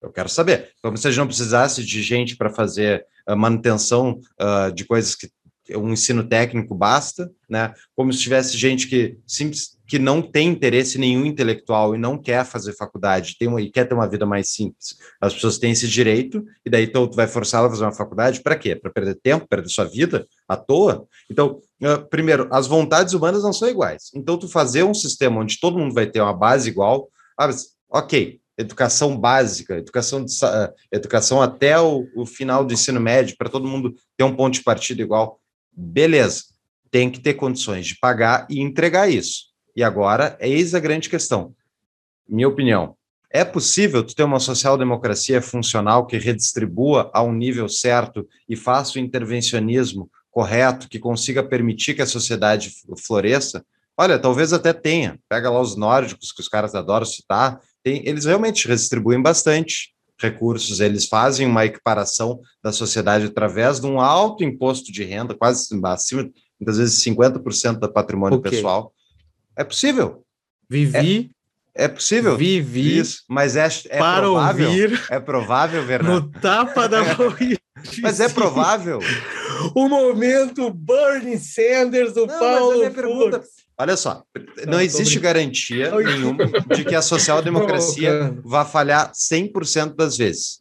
S2: Eu quero saber. Como se a gente não precisasse de gente para fazer a manutenção uh, de coisas que um ensino técnico basta, né? Como se tivesse gente que simples, que não tem interesse nenhum intelectual e não quer fazer faculdade, tem uma, e quer ter uma vida mais simples. As pessoas têm esse direito e daí então, tu vai forçá-la a fazer uma faculdade para quê? Para perder tempo, perder sua vida à toa? Então, uh, primeiro, as vontades humanas não são iguais. Então, tu fazer um sistema onde todo mundo vai ter uma base igual, ah, ok, educação básica, educação, de, uh, educação até o, o, final do ensino médio, para todo mundo ter um ponto de partida igual. Beleza, tem que ter condições de pagar e entregar isso. E agora, eis a grande questão. Minha opinião, é possível tu ter uma social-democracia funcional que redistribua a um nível certo e faça o intervencionismo correto, que consiga permitir que a sociedade floresça? Olha, talvez até tenha. Pega lá os nórdicos, que os caras adoram citar, tem, eles realmente redistribuem bastante recursos, eles fazem uma equiparação da sociedade através de um alto imposto de renda, quase acima, muitas vezes 50% do patrimônio okay. pessoal. É possível.
S3: Vivi.
S2: É, é possível.
S3: Vivi.
S2: Isso, mas é, é
S3: para
S2: provável.
S3: Ouvir
S2: é provável, Bernardo.
S3: No tapa da mão.
S2: mas é provável.
S3: o momento Bernie Sanders do não, Paulo. Mas a minha pergunta,
S2: Olha só, não existe garantia nenhuma de que a social-democracia vá falhar 100% das vezes.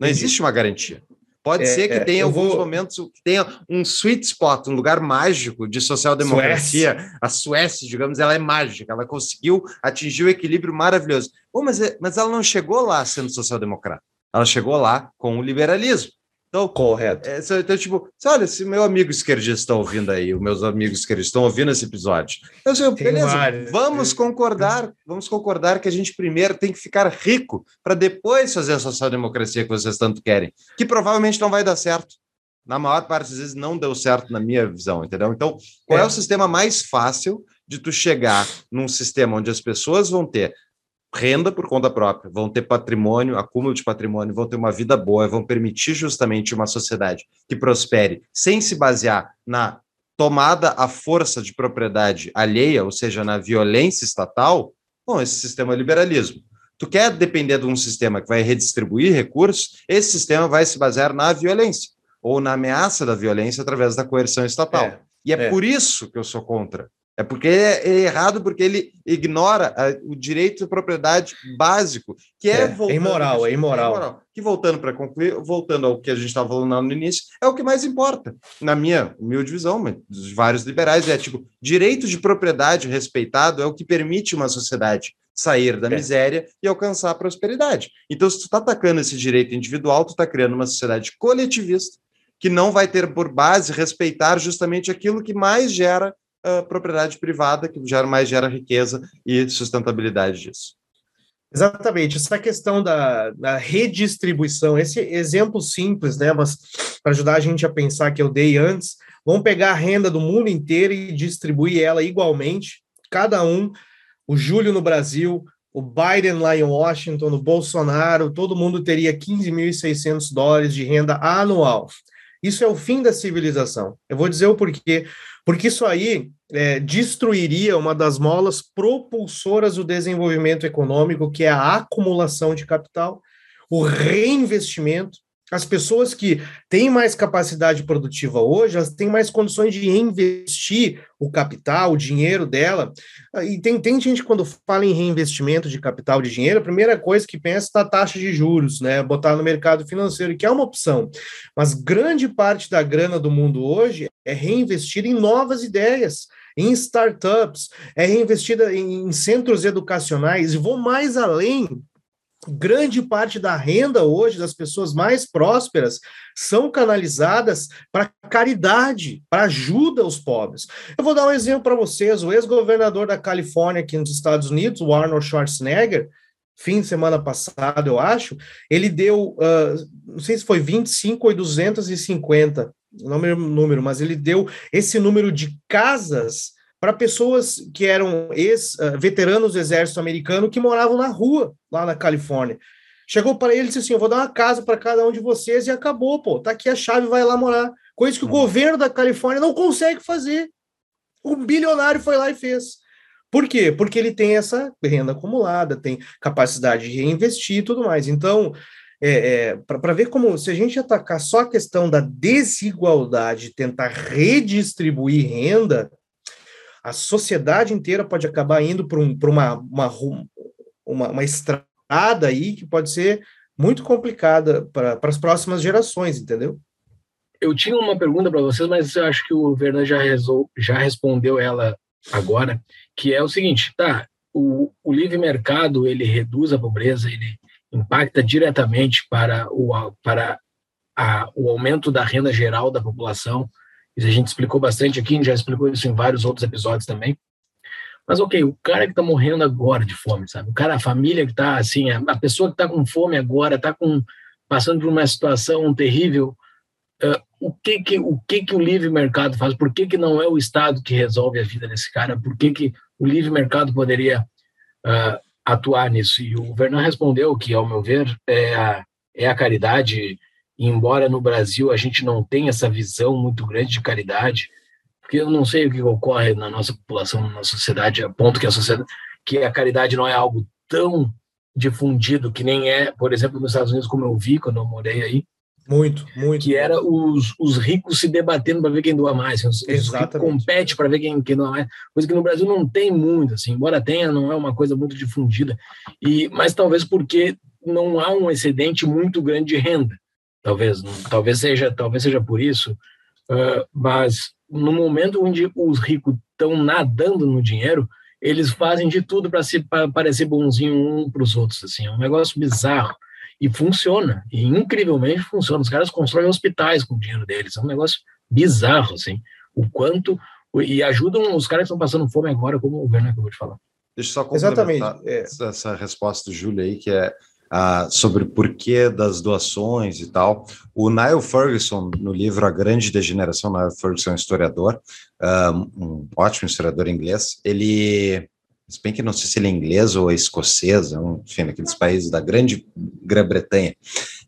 S2: Não existe uma garantia. Pode é, ser que é, tenha alguns vou... momentos que tenha um sweet spot, um lugar mágico de social-democracia. A Suécia, digamos, ela é mágica, ela conseguiu atingir o equilíbrio maravilhoso. Oh, mas, é, mas ela não chegou lá sendo social-democrata. Ela chegou lá com o liberalismo.
S3: Então, Correto.
S2: É, então, tipo, olha, se meu amigo esquerdista está ouvindo aí, os meus amigos esquerdistas estão ouvindo esse episódio, eu sei, beleza, vários. vamos concordar, vamos concordar que a gente primeiro tem que ficar rico para depois fazer a social-democracia que vocês tanto querem, que provavelmente não vai dar certo. Na maior parte das vezes não deu certo na minha visão, entendeu? Então, qual é, é o sistema mais fácil de tu chegar num sistema onde as pessoas vão ter renda por conta própria, vão ter patrimônio, acúmulo de patrimônio, vão ter uma vida boa, vão permitir justamente uma sociedade que prospere sem se basear na tomada à força de propriedade alheia, ou seja, na violência estatal, bom, esse sistema é liberalismo. Tu quer depender de um sistema que vai redistribuir recursos, esse sistema vai se basear na violência ou na ameaça da violência através da coerção estatal. É, e é, é, por isso que eu sou contra. É porque é, é errado porque ele ignora o direito de propriedade básico, que é,
S3: é, é imoral, é imoral. É imoral.
S2: Que voltando para concluir, voltando ao que a gente estava falando no início, é o que mais importa, na minha humilde visão, dos vários liberais, é tipo, direito de propriedade respeitado é o que permite uma sociedade sair da é. miséria e alcançar a prosperidade. Então, se tu está atacando esse direito individual, tu está criando uma sociedade coletivista que não vai ter por base respeitar justamente aquilo que mais gera uh, propriedade privada, que gera, mais gera riqueza e sustentabilidade disso.
S3: Exatamente, essa questão da, da, redistribuição, esse exemplo simples, né, mas para ajudar a gente a pensar que eu dei antes, vamos pegar a renda do mundo inteiro e distribuir ela igualmente, cada um, o Júlio no Brasil, o Biden lá em Washington, o Bolsonaro, todo mundo teria 15.600 dólares de renda anual. Isso é o fim da civilização. Eu vou dizer o porquê. Porque isso aí é, destruiria uma das molas propulsoras do desenvolvimento econômico, que é a acumulação de capital, o reinvestimento as pessoas que têm mais capacidade produtiva hoje, elas têm mais condições de reinvestir o capital, o dinheiro dela. E tem, tem gente quando fala em reinvestimento de capital de dinheiro, a primeira coisa que pensa é na taxa de juros, né? Botar no mercado financeiro, que é uma opção. Mas grande parte da grana do mundo hoje é reinvestida em novas ideias, em startups, é reinvestida em centros educacionais, e vou mais além grande parte da renda hoje das pessoas mais prósperas são canalizadas para caridade, para ajuda aos pobres. Eu vou dar um exemplo para vocês. O ex-governador da Califórnia aqui nos Estados Unidos, o Arnold Schwarzenegger, fim de semana passado, eu acho, ele deu, uh, não sei se foi 25 ou 250, não me lembro o número, mas ele deu esse número de casas para pessoas que eram ex-veteranos do exército americano que moravam na rua, lá na Califórnia. Chegou para ele e disse assim: Eu vou dar uma casa para cada um de vocês e acabou, pô. Tá aqui a chave, vai lá morar. Coisa que o governo da Califórnia não consegue fazer. O bilionário foi lá e fez. Por quê? Porque ele tem essa renda acumulada, tem capacidade de reinvestir e tudo mais. Então, é, é, para ver como, se a gente atacar só a questão da desigualdade, tentar redistribuir renda, a sociedade inteira pode acabar indo para um, uma, uma, uma, uma estrada aí que pode ser muito complicada para as próximas gerações, entendeu?
S1: Eu tinha uma pergunta para vocês, mas eu acho que o Vernan já, resol, já respondeu ela agora, que é o seguinte, tá, o, o livre mercado, ele reduz a pobreza, ele impacta diretamente para o, para a, o aumento da renda geral da população, a gente explicou bastante aqui, a gente já explicou isso em vários outros episódios também. Mas ok, o cara que está morrendo agora de fome, sabe? O cara, a família que está assim, a pessoa que está com fome agora, está com passando por uma situação terrível, uh, o que que o que que o livre mercado faz? Por que que não é o Estado que resolve a vida desse cara? Por que que o livre mercado poderia uh, atuar nisso? E o Vernon respondeu que, ao meu ver, é a, é a caridade e embora no Brasil a gente não tenha essa visão muito grande de caridade, porque eu não sei o que ocorre na nossa população, na nossa sociedade, a ponto que a sociedade, que a caridade não é algo tão difundido que nem é, por exemplo, nos Estados Unidos, como eu vi quando eu morei aí.
S3: Muito, muito.
S1: Que era os, os ricos se debatendo para ver quem doa mais. Os, os ricos competem para ver quem, quem doa mais. Coisa que no Brasil não tem muito, assim, embora tenha, não é uma coisa muito difundida. E, mas talvez porque não há um excedente muito grande de renda. Talvez, talvez seja, talvez seja por isso, uh, mas no momento onde os ricos estão nadando no dinheiro, eles fazem de tudo para se pra parecer bonzinho um para os outros, assim, é um negócio bizarro e funciona, e incrivelmente funciona. Os caras constroem hospitais com o dinheiro deles, é um negócio bizarro, assim, o quanto e ajudam os caras que estão passando fome agora, como o Werner acabou de falar.
S2: Deixa eu só complementar Exatamente. É. essa resposta do Júlio aí, que é ah, sobre o porquê das doações e tal. O Niall Ferguson, no livro A Grande Degeneração, Niall Ferguson é um historiador, um ótimo historiador inglês, ele, se bem que não sei se ele é inglês ou é é enfim, daqueles países da grande Grã-Bretanha,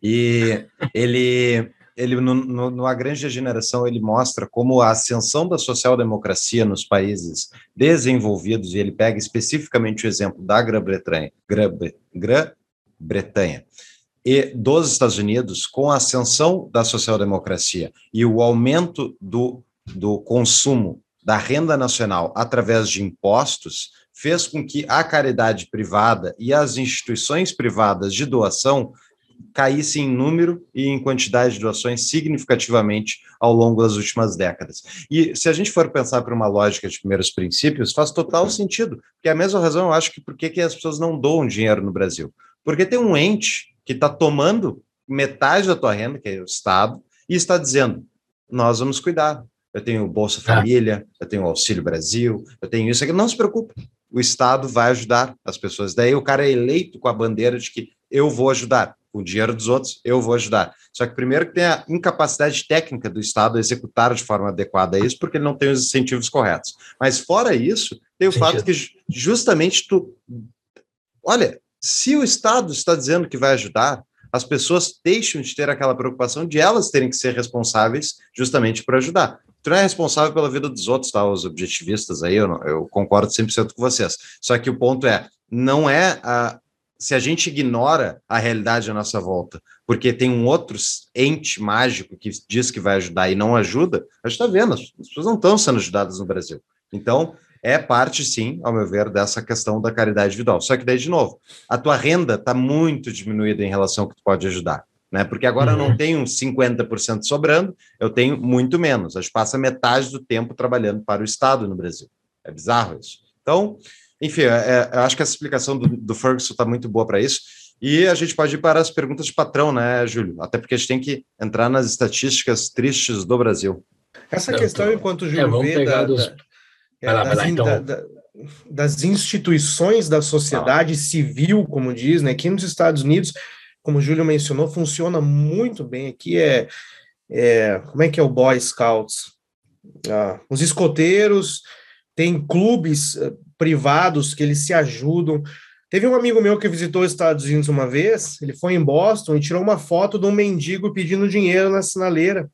S2: e ele... Ele, no, no, no A Grande Degeneração, ele mostra como a ascensão da social-democracia nos países desenvolvidos, e ele pega especificamente o exemplo da Grã-Bretanha, Grã, Bretanha e dos Estados Unidos, com a ascensão da social-democracia e o aumento do, do consumo da renda nacional através de impostos, fez com que a caridade privada e as instituições privadas de doação caíssem em número e em quantidade de doações significativamente ao longo das últimas décadas. E se a gente for pensar por uma lógica de primeiros princípios, faz total sentido, porque é a mesma razão eu acho que por que as pessoas não doam dinheiro no Brasil porque tem um ente que está tomando metade da tua renda, que é o Estado, e está dizendo: nós vamos cuidar. Eu tenho Bolsa tá. Família, eu tenho Auxílio Brasil, eu tenho isso aqui. Não se preocupe, o Estado vai ajudar as pessoas. Daí o cara é eleito com a bandeira de que eu vou ajudar. Com o dinheiro dos outros, eu vou ajudar. Só que primeiro que tem a incapacidade técnica do Estado a executar de forma adequada isso, porque ele não tem os incentivos corretos. Mas fora isso, tem o fato que justamente tu. Olha, se o Estado está dizendo que vai ajudar, as pessoas deixam de ter aquela preocupação de elas terem que ser responsáveis justamente por ajudar. Tu não é responsável pela vida dos outros, tá? Os objetivistas aí, eu, não, eu concordo 100% com vocês. Só que o ponto é, não é a, se a gente ignora a realidade à nossa volta, porque tem um outro ente mágico que diz que vai ajudar e não ajuda, a gente está vendo, as pessoas não estão sendo ajudadas no Brasil. Então, é parte, sim, ao meu ver, dessa questão da caridade individual. Só que daí, de novo, a tua renda está muito diminuída em relação ao que tu pode ajudar. Né? Porque agora uhum. eu não tenho 50% sobrando, eu tenho muito menos. A gente passa metade do tempo trabalhando para o Estado no Brasil. É bizarro isso. Então, enfim, é, é eu acho que essa explicação do, do Ferguson está muito boa para isso. E a gente pode ir para as perguntas de patrão, né, Júlio? Até porque a gente tem que entrar nas estatísticas tristes do Brasil.
S3: Essa questão, enquanto o Júlio é, vê da, dos... da,
S1: Vai lá, vai lá, então. Da,
S3: da, das instituições da sociedade civil, como diz, né? Aqui nos Estados Unidos, como o Júlio mencionou, funciona muito bem. Aqui é, é como é que é o Boy Scouts? Ah, os escoteiros, tem clubes uh, privados que eles se ajudam. Teve um amigo meu que visitou os Estados Unidos uma vez, ele foi em Boston e tirou uma foto de um mendigo pedindo dinheiro na sinaleira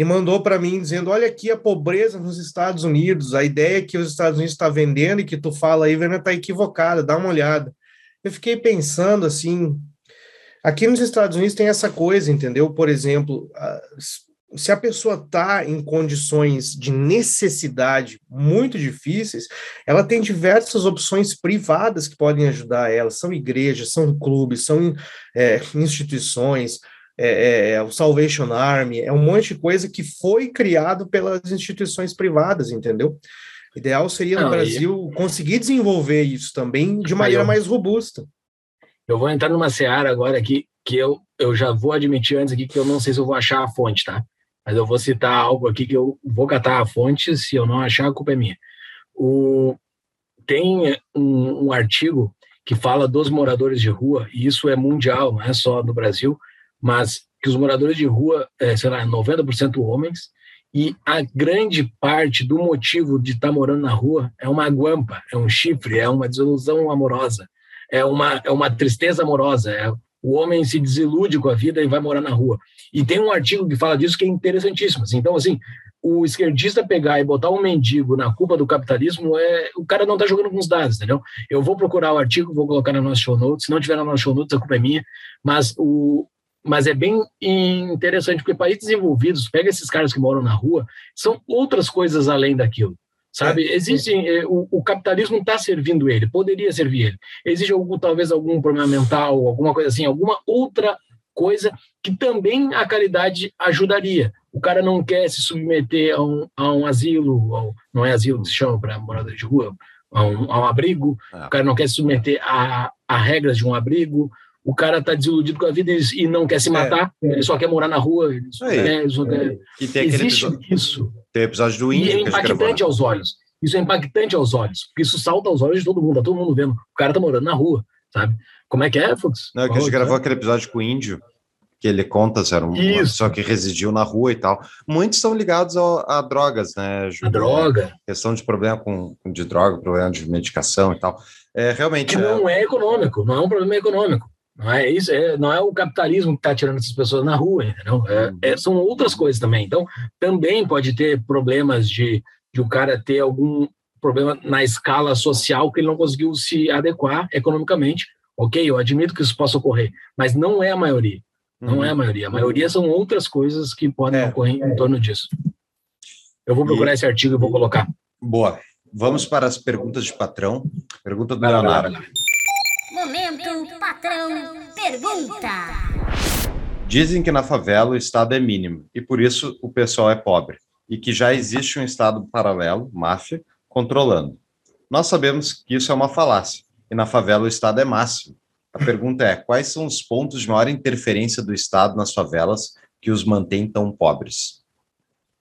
S3: e mandou para mim dizendo: Olha aqui a pobreza nos Estados Unidos, a ideia que os Estados Unidos está vendendo e que tu fala aí, Werner, está equivocada, dá uma olhada. Eu fiquei pensando assim: aqui nos Estados Unidos tem essa coisa, entendeu? Por exemplo, se a pessoa está em condições de necessidade muito difíceis, ela tem diversas opções privadas que podem ajudar ela. São igrejas, são clubes, são é, instituições é, é, é, o Salvation Army, é um monte de coisa que foi criado pelas instituições privadas, entendeu? O ideal seria no Não, Brasil conseguir desenvolver isso também de maneira eu, mais robusta.
S1: Eu vou entrar numa seara agora aqui, que eu, eu já vou admitir antes aqui que eu não sei se eu vou achar a fonte, tá? Mas eu vou citar algo aqui que eu vou catar a fonte, se eu não achar, a culpa é minha. O, tem um, um artigo que fala dos moradores de rua, e isso é mundial, não é só no Brasil, mas que os moradores de rua, é, sei lá, 90% homens, e a grande parte do motivo de estar tá morando na rua é uma guampa, é um chifre, é uma desilusão amorosa, é uma, é uma tristeza amorosa, é, o homem se desilude com a vida e vai morar na rua. E tem um artigo que fala disso que é interessantíssimo. Assim. Então, assim, o esquerdista pegar e botar um mendigo na culpa do capitalismo, é o cara não está jogando com os dados, entendeu? Eu vou procurar o artigo, vou colocar na nossa show notes. Se não tiver na nossa show notes, a culpa é minha. Mas o, mas é bem interessante, porque países desenvolvidos, pega esses caras que moram na rua, são outras coisas além daquilo. Sabe, é, existem, é. o, o, capitalismo está servindo ele, poderia servir ele. Existe algum, talvez algum problema mental, alguma coisa assim, alguma outra coisa que também a caridade ajudaria. O cara não quer se submeter a um, a um asilo, não é asilo que se chama para morador de rua, a um, a um abrigo, é. o cara não quer se submeter a, a regras de um abrigo, o cara está desiludido com a vida e não quer se é, matar, é, ele só quer morar na rua, ele só, é, ele só quer... Existe
S2: episódio,
S1: isso.
S2: Tem episódio do índio.
S1: E é impactante aos olhos. Isso é impactante aos olhos, porque isso salta aos olhos de todo mundo, tá todo mundo vendo. O cara tá morando na rua, sabe? Como é que é, Fux?
S2: Não, é que a gente gravou aquele episódio com o índio, que ele conta, era um só que residiu na rua e tal. Muitos são ligados a, a drogas, né?
S1: A droga.
S2: Questão de problema com, de droga, problema de medicação e tal. É, realmente.
S1: Que não é... é econômico, não é um problema econômico. Não é isso, é, não é o capitalismo que está tirando essas pessoas na rua, entendeu? É, é, são outras coisas também. Então, também pode ter problemas de, de o cara ter algum problema na escala social que ele não conseguiu se adequar economicamente. Ok, eu admito que isso possa ocorrer, mas não é a maioria. Não uhum. é a maioria. A maioria são outras coisas que podem é. ocorrer em torno disso. Eu vou procurar e... esse artigo e vou colocar.
S2: Boa. Vamos para as perguntas de patrão. Pergunta do Leonardo.
S6: Patrão Pergunta.
S2: Dizem que na favela o Estado é mínimo e por isso o pessoal é pobre e que já existe um Estado paralelo, máfia, controlando. Nós sabemos que isso é uma falácia e na favela o Estado é máximo. A pergunta é: quais são os pontos de maior interferência do Estado nas favelas que os mantém tão pobres?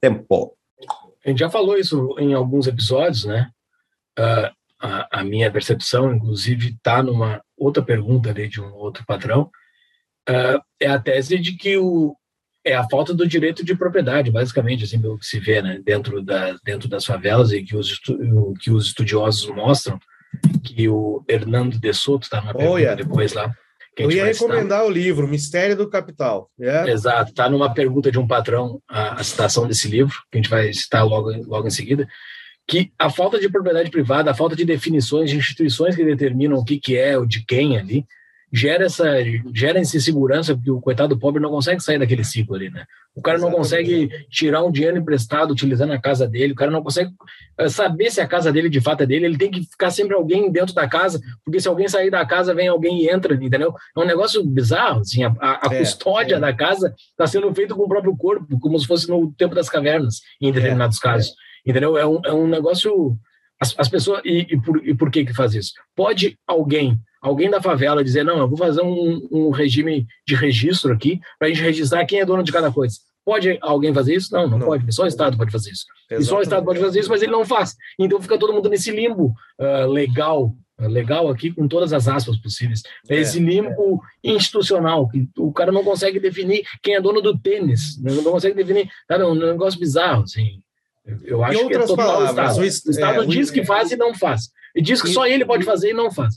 S2: Tempo.
S1: A gente já falou isso em alguns episódios, né? Uh, a, a, minha percepção, inclusive, está numa outra pergunta ali de um outro patrão, uh, é a tese de que o, é a falta do direito de propriedade, basicamente, assim, pelo que se vê né, dentro, da, dentro das favelas e que os, que os estudiosos mostram, que o Hernando de Soto está na pergunta oh, yeah. depois lá.
S3: Eu ia recomendar citar. o livro Mistério do Capital.
S1: Yeah. Exato, está numa pergunta de um patrão a, a, citação desse livro, que a gente vai citar logo, logo em seguida, que a falta de propriedade privada, a falta de definições de instituições que determinam o que, que é o de quem ali, gera essa gera essa insegurança, porque o coitado pobre não consegue sair daquele ciclo ali, né? O cara não consegue tirar um dinheiro emprestado utilizando a casa dele, o cara não consegue eh, saber se a casa dele de fato é dele, ele tem que ficar sempre alguém dentro da casa, porque se alguém sair da casa, vem alguém e entra, entendeu? É um negócio bizarro, assim, a, a é, custódia é. da casa está sendo feita com o próprio corpo, como se fosse no tempo das cavernas, em determinados é, casos. É. Entendeu? É um, é um negócio. As, as pessoas. E, e, por, e por que que faz isso? Pode alguém, alguém da favela, dizer: não, eu vou fazer um, um regime de registro aqui para a gente registrar quem é dono de cada coisa. Pode alguém fazer isso? Não, não,
S3: Não.
S1: pode. Só o Estado pode fazer isso. E só o
S3: Exatamente.
S1: Estado pode fazer isso, mas ele não faz. Então fica todo mundo nesse limbo ah, legal, legal aqui com todas as aspas possíveis. É
S3: É,
S1: esse limbo institucional, que o cara não consegue definir quem é dono do tênis, né? não consegue definir, cara, é um negócio bizarro, assim. Eu- acho que é
S3: outras
S1: total o
S3: palavras,
S1: Estado.
S3: o
S1: O
S3: est-
S1: Estado
S3: é, o-
S1: diz que faz e não faz. E diz que
S3: E-
S1: só ele pode fazer e não faz.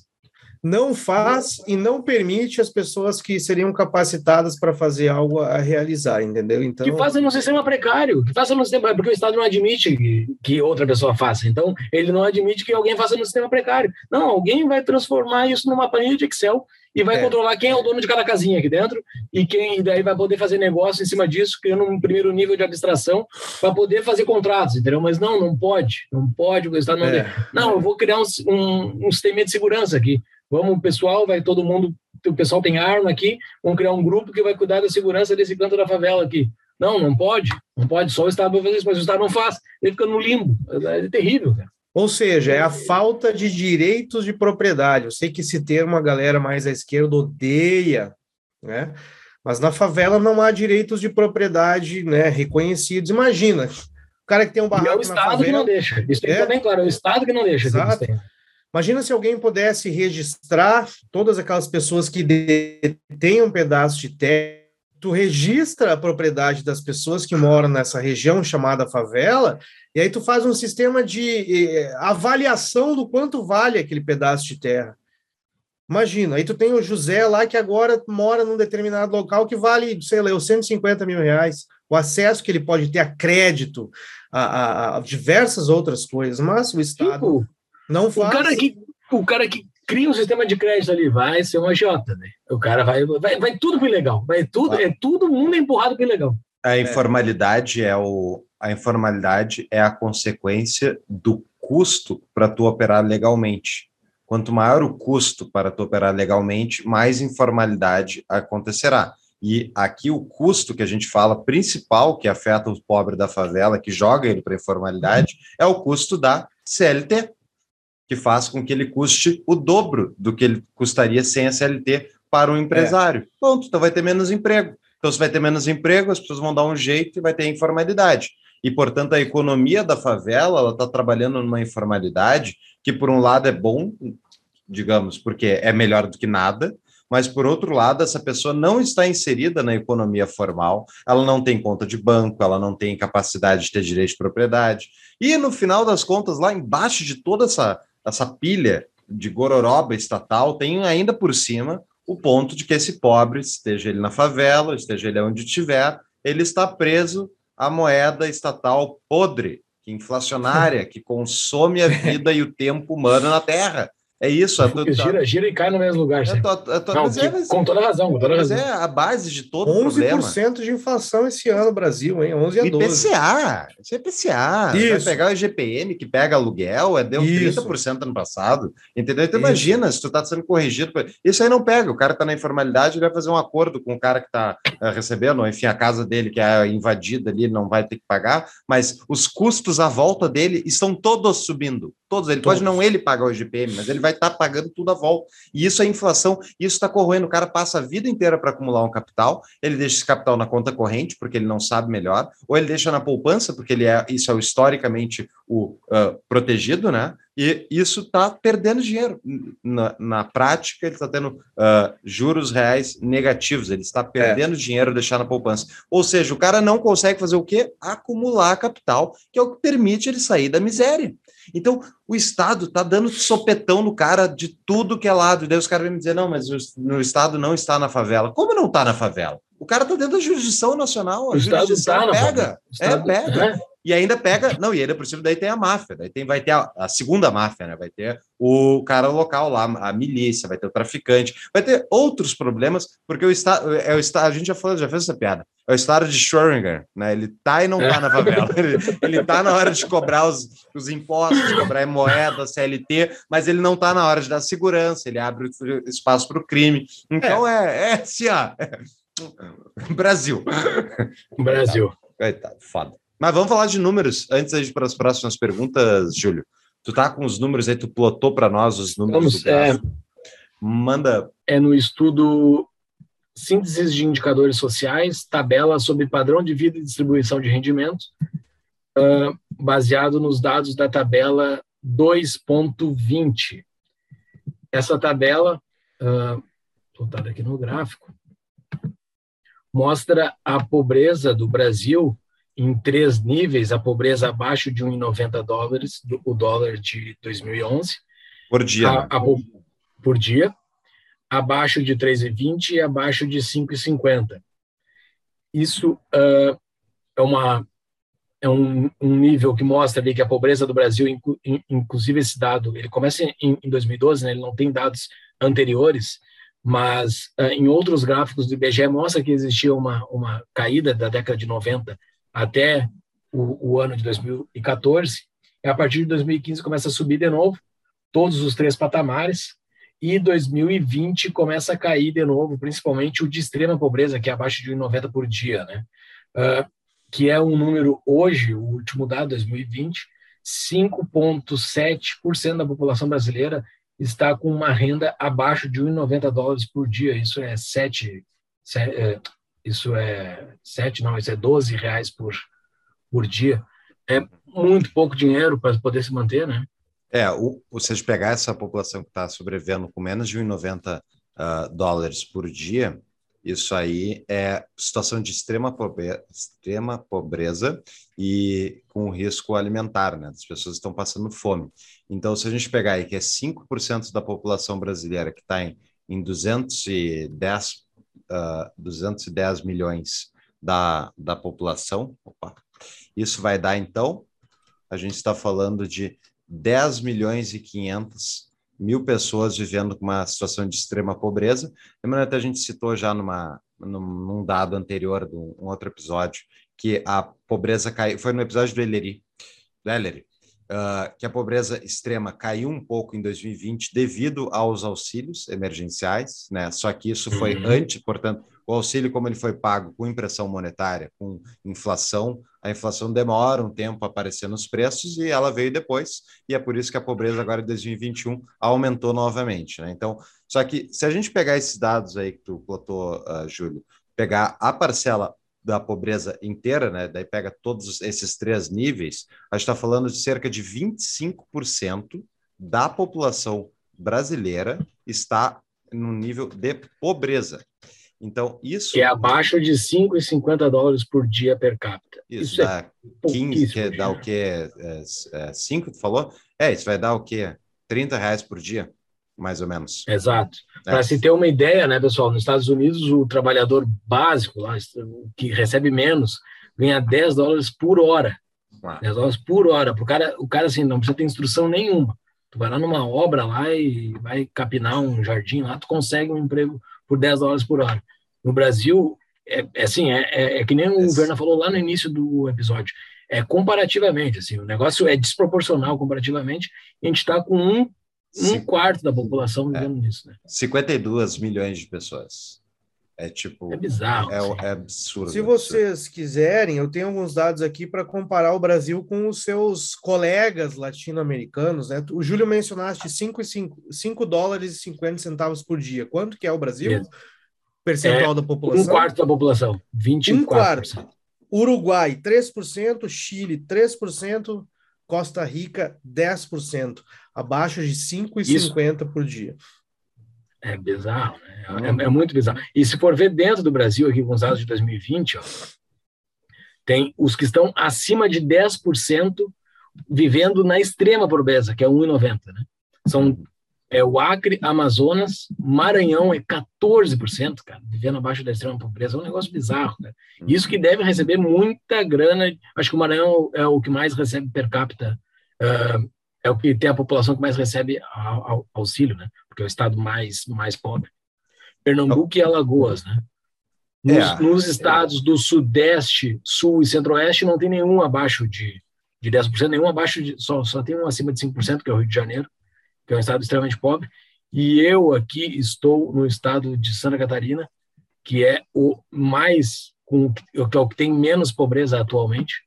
S3: não faz e não permite as pessoas que seriam capacitadas para fazer algo a realizar, entendeu? Então,
S1: que faça no sistema precário, que faça no sistema, porque o Estado não admite que, que outra pessoa faça. Então, ele não admite que alguém faça no sistema precário. Não, alguém vai transformar isso numa planilha de Excel e vai
S3: É.
S1: controlar quem é o dono de cada casinha aqui dentro e quem e daí vai poder fazer negócio em cima disso, criando um primeiro nível de abstração para poder fazer contratos, entendeu? Mas não, não pode, não pode, o Estado não
S3: é,
S1: não, eu vou criar um, um, um sistema de segurança aqui. Vamos, pessoal, vai todo mundo, o pessoal tem arma aqui, vamos criar um grupo que vai cuidar da segurança desse canto da favela aqui. Não, não pode, não pode, só o Estado vai fazer isso, mas o Estado não faz, ele fica no limbo. É, é terrível, cara.
S3: Ou seja, é a falta de direitos de propriedade. Eu sei que esse termo a galera mais à esquerda odeia, né? Mas na favela não há direitos de propriedade, né, reconhecidos. Imagina, o cara que tem um
S1: E é
S3: barraco
S1: o Estado que
S3: favela,
S1: não deixa. Isso que
S3: É.
S1: bem claro, é o Estado que não deixa. que
S3: Exato. Imagina se alguém pudesse registrar todas aquelas pessoas que detêm um pedaço de terra. Tu registra a propriedade das pessoas que moram nessa região chamada favela, e aí tu faz um sistema de eh, avaliação do quanto vale aquele pedaço de terra. Imagina, aí tu tem o José lá que agora mora num determinado local que vale, sei lá, os 150 mil reais. O acesso que ele pode ter a crédito, a, a- a diversas outras coisas, mas o Estado
S1: Tipo,
S3: não
S1: o
S3: faz.
S1: cara que o cara que cria um sistema de crédito ali vai ser um agiota, né? O cara vai, vai, vai tudo pro ilegal, vai tudo, é tudo mundo empurrado pro ilegal.
S2: A informalidade é o a informalidade é a consequência do custo para tu operar legalmente. Quanto maior o custo para tu operar legalmente, mais informalidade acontecerá. E aqui o custo que a gente fala principal que afeta o pobre da favela, que joga ele para a informalidade, é o custo da CLT, que faz com que ele custe o dobro do que ele custaria sem a CLT para o empresário. Ponto. Então vai ter menos emprego. Então, se vai ter menos emprego, as pessoas vão dar um jeito e vai ter informalidade. E, portanto, a economia da favela ela está trabalhando numa informalidade que, por um lado, é bom, digamos, porque é melhor do que nada, mas, por outro lado, essa pessoa não está inserida na economia formal, ela não tem conta de banco, ela não tem capacidade de ter direito de propriedade. E, no final das contas, lá embaixo de toda essa, essa pilha de gororoba estatal, tem ainda por cima o ponto de que esse pobre, esteja ele na favela, esteja ele onde estiver, ele está preso à moeda estatal podre, que inflacionária, que consome a vida e o tempo humano na Terra. É isso. A, a,
S1: Gira, gira e cai no mesmo lugar.
S2: a,
S1: sempre.
S2: a, a,
S1: Não,
S2: mas é,
S1: com toda razão, com toda
S2: mas
S1: razão.
S2: é a base de todo o problema.
S3: 11% de inflação esse ano no Brasil, hein? 11 a 12.
S2: IPCA, isso é IPCA. Vai
S3: Isso.
S2: pegar o IGPM que pega aluguel, é, deu
S3: Isso.
S2: 30% ano passado. Entendeu? Então
S3: Isso.
S2: imagina, se tu tá sendo corrigido. por- Isso aí não pega. O cara tá na informalidade, ele vai fazer um acordo com o cara que tá eh, recebendo, enfim, a casa dele que é invadida ali, ele não vai ter que pagar, mas os custos à volta dele estão todos subindo. Todos. Ele pode
S3: Todos.
S2: não ele pagar o IGPM, mas ele vai estar pagando tudo à volta. E isso é inflação, isso está corroendo. O cara passa a vida inteira para acumular um capital, ele deixa esse capital na conta corrente, porque ele não sabe melhor, ou ele deixa na poupança, porque ele é, isso é o historicamente o ah, protegido, né? E isso está perdendo dinheiro. Na, na prática, ele está tendo ah, juros reais negativos, ele está perdendo dinheiro deixar na poupança. Ou seja, o cara não consegue fazer o quê? Acumular capital, que é o que permite ele sair da miséria. Então, o Estado está dando sopetão no cara de tudo que é lado. E daí os caras vêm me dizer, não, mas o, o Estado não está na favela. Como não está na favela? O cara está dentro da jurisdição nacional. A
S1: O Estado
S2: jurisdição
S1: tá na
S2: pega.
S1: favela. O
S2: É,
S1: Estado-
S2: pega.
S1: né?
S2: E ainda pega, não, e ainda por cima daí tem a máfia, daí tem, vai ter a, a segunda máfia, né? Vai ter o cara local lá, a milícia, vai ter o traficante, vai ter outros problemas, porque o Estado, é o Estado, a gente já falou, já fez essa piada, é o Estado de Schrödinger, né? Ele tá e não tá na favela, ele, ele tá na hora de cobrar os, os impostos, cobrar moeda, CLT, mas ele não tá na hora de dar segurança, ele abre espaço para o crime. Então é, é assim, ó. Brasil.
S1: Brasil.
S2: Coitado, foda. Mas vamos falar de números antes de ir para as próximas perguntas, Júlio. Tu tá com os números aí, tu plotou para nós os números
S1: Vamos,
S2: do gráfico. Manda.
S1: É no estudo sínteses de indicadores sociais, tabela sobre padrão de vida e distribuição de rendimentos, uh, baseado nos dados da tabela 2.20. Essa tabela, uh, botada aqui no gráfico, mostra a pobreza do Brasil em três níveis, a pobreza abaixo de 1,90 dólares, do, o dólar de 2011.
S2: Por dia. A,
S1: né? a, por dia, abaixo de 3,20 e abaixo de 5,50. Isso uh, é uma é um, um, nível que mostra ali que a pobreza do Brasil, inclusive esse dado, ele começa em, em 2012, né, ele não tem dados anteriores, mas uh, em outros gráficos do IBGE mostra que existia uma, uma caída da década de 90 até o, o ano de 2014, e a partir de 2015 começa a subir de novo, todos os três patamares, e 2020 começa a cair de novo, principalmente o de extrema pobreza, que é abaixo de 1,90 por dia, né? Uh, que é um número hoje, o último dado, 2020, 5,7% da população brasileira está com uma renda abaixo de 1,90 dólares por dia. Isso é 7, 7 é, isso é 7, não, isso é 12 reais por, por dia. É muito pouco dinheiro para poder se manter, né?
S2: É, o, vocês pegar essa população que está sobrevivendo com menos de 1,90 uh, ah, dólares por dia, isso aí é situação de extrema pobreza, extrema pobreza e com risco alimentar, né? As pessoas estão passando fome. Então, se a gente pegar aí que é 5% da população brasileira que está em, em 210, uh, 210 milhões da, da população, opa, isso vai dar, então, a gente está falando de 10 milhões e 500 mil pessoas vivendo com uma situação de extrema pobreza. Lembrando até a gente citou já numa, num, dado anterior, de um outro episódio, que a pobreza caiu, foi no episódio do Elleri, do Elleri uh, que a pobreza extrema caiu um pouco em 2020 devido aos auxílios emergenciais, né? Só que isso foi uhum. antes, portanto, o auxílio, como ele foi pago com impressão monetária, com inflação, a inflação demora um tempo a aparecer nos preços e ela veio depois, e é por isso que a pobreza agora em 2021 aumentou novamente. Né? Então, só que se a gente pegar esses dados aí que tu botou, uh, Júlio, pegar a parcela da pobreza inteira, né? Daí pega todos esses três níveis, a gente está falando de cerca de 25% da população brasileira está no nível de pobreza. Então, isso.
S1: Que é abaixo de 5,50 dólares por dia per capita.
S2: Isso, isso dá é 15, que dá o quê? 5, é, é, tu falou? É, isso vai dar o quê? 30 reais por dia, mais ou menos.
S1: Exato. É. Para se ter uma ideia, né, pessoal, nos Estados Unidos, o trabalhador básico, lá, que recebe menos, ganha 10 dólares por hora. Ah. 10 dólares por hora. Pro cara, o cara, assim, não precisa ter instrução nenhuma. Tu vai lá numa obra lá e vai capinar um jardim lá, tu consegue um emprego por 10 dólares por hora. No Brasil, é, é assim, é, é, é, que nem o Verna falou lá no início do episódio, é comparativamente, assim, o negócio é desproporcional comparativamente, a gente está com um, um quarto da população vivendo é, nisso, né?
S2: 52 milhões de pessoas. É tipo.
S1: É bizarro.
S2: É, assim. é absurdo.
S3: Se vocês quiserem, eu tenho alguns dados aqui para comparar o Brasil com os seus colegas latino-americanos. Né? O Júlio mencionaste 5, 5, 5 dólares e 50 centavos por dia. Quanto que é o Brasil?
S1: Isso.
S3: Percentual
S1: é
S3: da população?
S1: Um quarto da população. 24%. Um quarto.
S3: Uruguai, 3%. Chile, 3%. Costa Rica, 10%. Abaixo de 5,50 por dia.
S1: É bizarro, né? É, é, muito bizarro. E se for ver dentro do Brasil, aqui com os dados de 2020, ó, tem os que estão acima de 10% vivendo na extrema pobreza, que é 1,90, né? São é o Acre, Amazonas, Maranhão é 14%, cara, vivendo abaixo da extrema pobreza, é um negócio bizarro, cara. Isso que deve receber muita grana, acho que o Maranhão é o que mais recebe per capita, uh, é o que tem a população que mais recebe auxílio, né? Porque é o estado mais, mais pobre. Pernambuco e Alagoas, né? Nos, é, nos estados é. do Sudeste, Sul e Centro-Oeste não tem nenhum abaixo de, de 10%, nenhum abaixo de, só, só tem um acima de 5%, que é o Rio de Janeiro, que é um estado extremamente pobre, e eu aqui estou no estado de Santa Catarina, que é o mais, com, que é o que tem menos pobreza atualmente,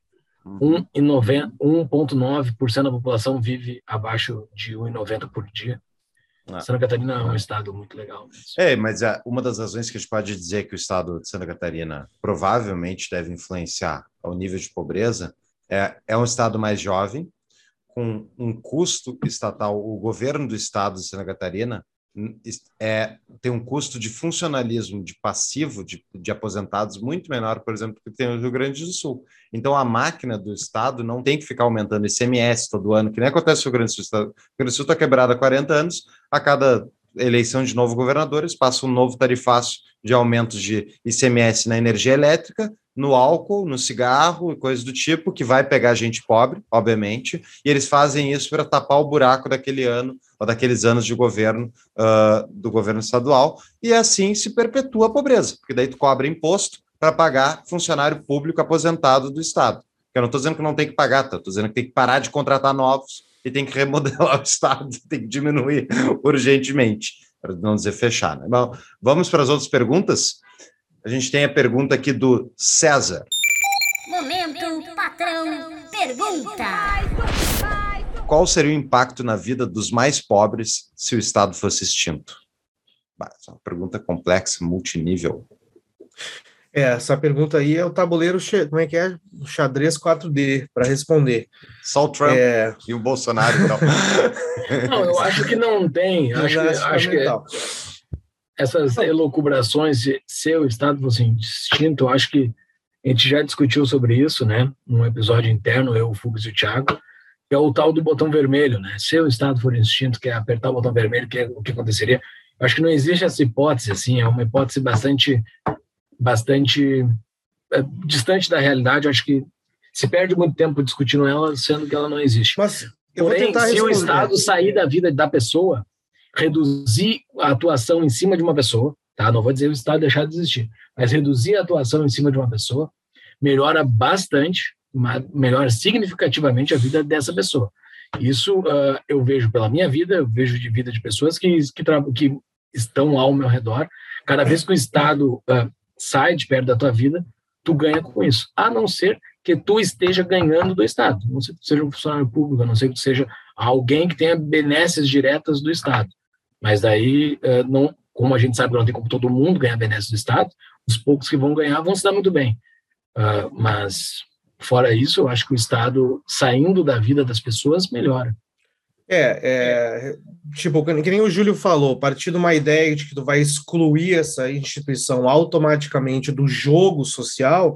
S1: 1,9% da população vive abaixo de 1,90 por dia. Ah. Santa Catarina é um estado muito legal. Mesmo.
S2: É, mas uma das razões que a gente pode dizer que o estado de Santa Catarina provavelmente deve influenciar o nível de pobreza é, é um estado mais jovem, com um custo estatal. O governo do estado de Santa Catarina é, tem um custo de funcionalismo de passivo de, de, aposentados muito menor, por exemplo, que tem no Rio Grande do Sul. Então, a máquina do Estado não tem que ficar aumentando ICMS todo ano, que nem acontece no Rio Grande do Sul. O Rio Grande do Sul está quebrado há 40 anos, a cada eleição de novo governador, eles passam um novo tarifácio de aumentos de ICMS na energia elétrica, no álcool, no cigarro e coisas do tipo, que vai pegar gente pobre, obviamente, e eles fazem isso para tapar o buraco daquele ano ou daqueles anos de governo uh, do governo estadual, e assim se perpetua a pobreza, porque daí tu cobra imposto para pagar funcionário público aposentado do Estado. Eu não estou dizendo que não tem que pagar, estou tá? dizendo que tem que parar de contratar novos e tem que remodelar o Estado, tem que diminuir urgentemente, para não dizer fechar. Né? Bom, vamos para as outras perguntas? A gente tem a pergunta aqui do César.
S6: Momento, patrão, pergunta.
S2: Qual seria o impacto na vida dos mais pobres se o Estado fosse extinto? Bah, é uma pergunta complexa, multinível.
S3: É, essa pergunta aí é o tabuleiro, como é que é? O xadrez 4D, para responder.
S2: Só o Trump é... e o Bolsonaro, então.
S1: não, eu acho que não tem. Acho que, acho que essas elucubrações, se o Estado fosse extinto, eu acho que a gente já discutiu sobre isso, né? Num episódio interno, eu, o e o Thiago que é o tal do botão vermelho, né? Se o Estado for instinto, que é apertar o botão vermelho, que é o que aconteceria? Eu acho que não existe essa hipótese, assim, é uma hipótese bastante, bastante é, distante da realidade. Eu acho que se perde muito tempo discutindo ela, sendo que ela não existe. Mas eu Porém, se responder. o Estado sair da vida da pessoa, reduzir a atuação em cima de uma pessoa, tá? Não vou dizer o Estado deixar de existir, mas reduzir a atuação em cima de uma pessoa melhora bastante melhora significativamente a vida dessa pessoa. Isso uh, eu vejo pela minha vida, eu vejo de vida de pessoas que, que, que estão ao meu redor. Cada vez que o Estado uh, sai de perto da tua vida, tu ganha com isso. A não ser que tu esteja ganhando do Estado. Não sei que tu seja um funcionário público, a não ser que tu seja alguém que tenha benesses diretas do Estado. Mas daí, uh, não, como a gente sabe que não tem como todo mundo ganhar benesses do Estado, os poucos que vão ganhar vão se dar muito bem. mas Fora isso, eu acho que o Estado saindo da vida das pessoas melhora.
S3: É, é, tipo, que nem o Júlio falou, partir de uma ideia de que tu vai excluir essa instituição automaticamente do jogo social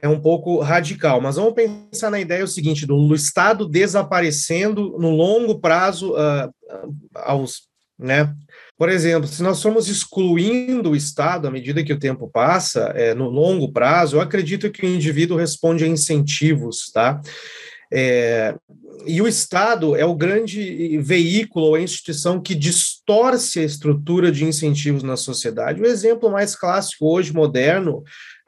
S3: é um pouco radical. Mas vamos pensar na ideia o seguinte, do Estado desaparecendo no longo prazo uh, aos, né, por exemplo, se nós formos excluindo o Estado à medida que o tempo passa, é, no longo prazo, eu acredito que o indivíduo responde a incentivos, tá? É, e o Estado é o grande veículo ou instituição que distorce a estrutura de incentivos na sociedade. O exemplo mais clássico hoje, moderno,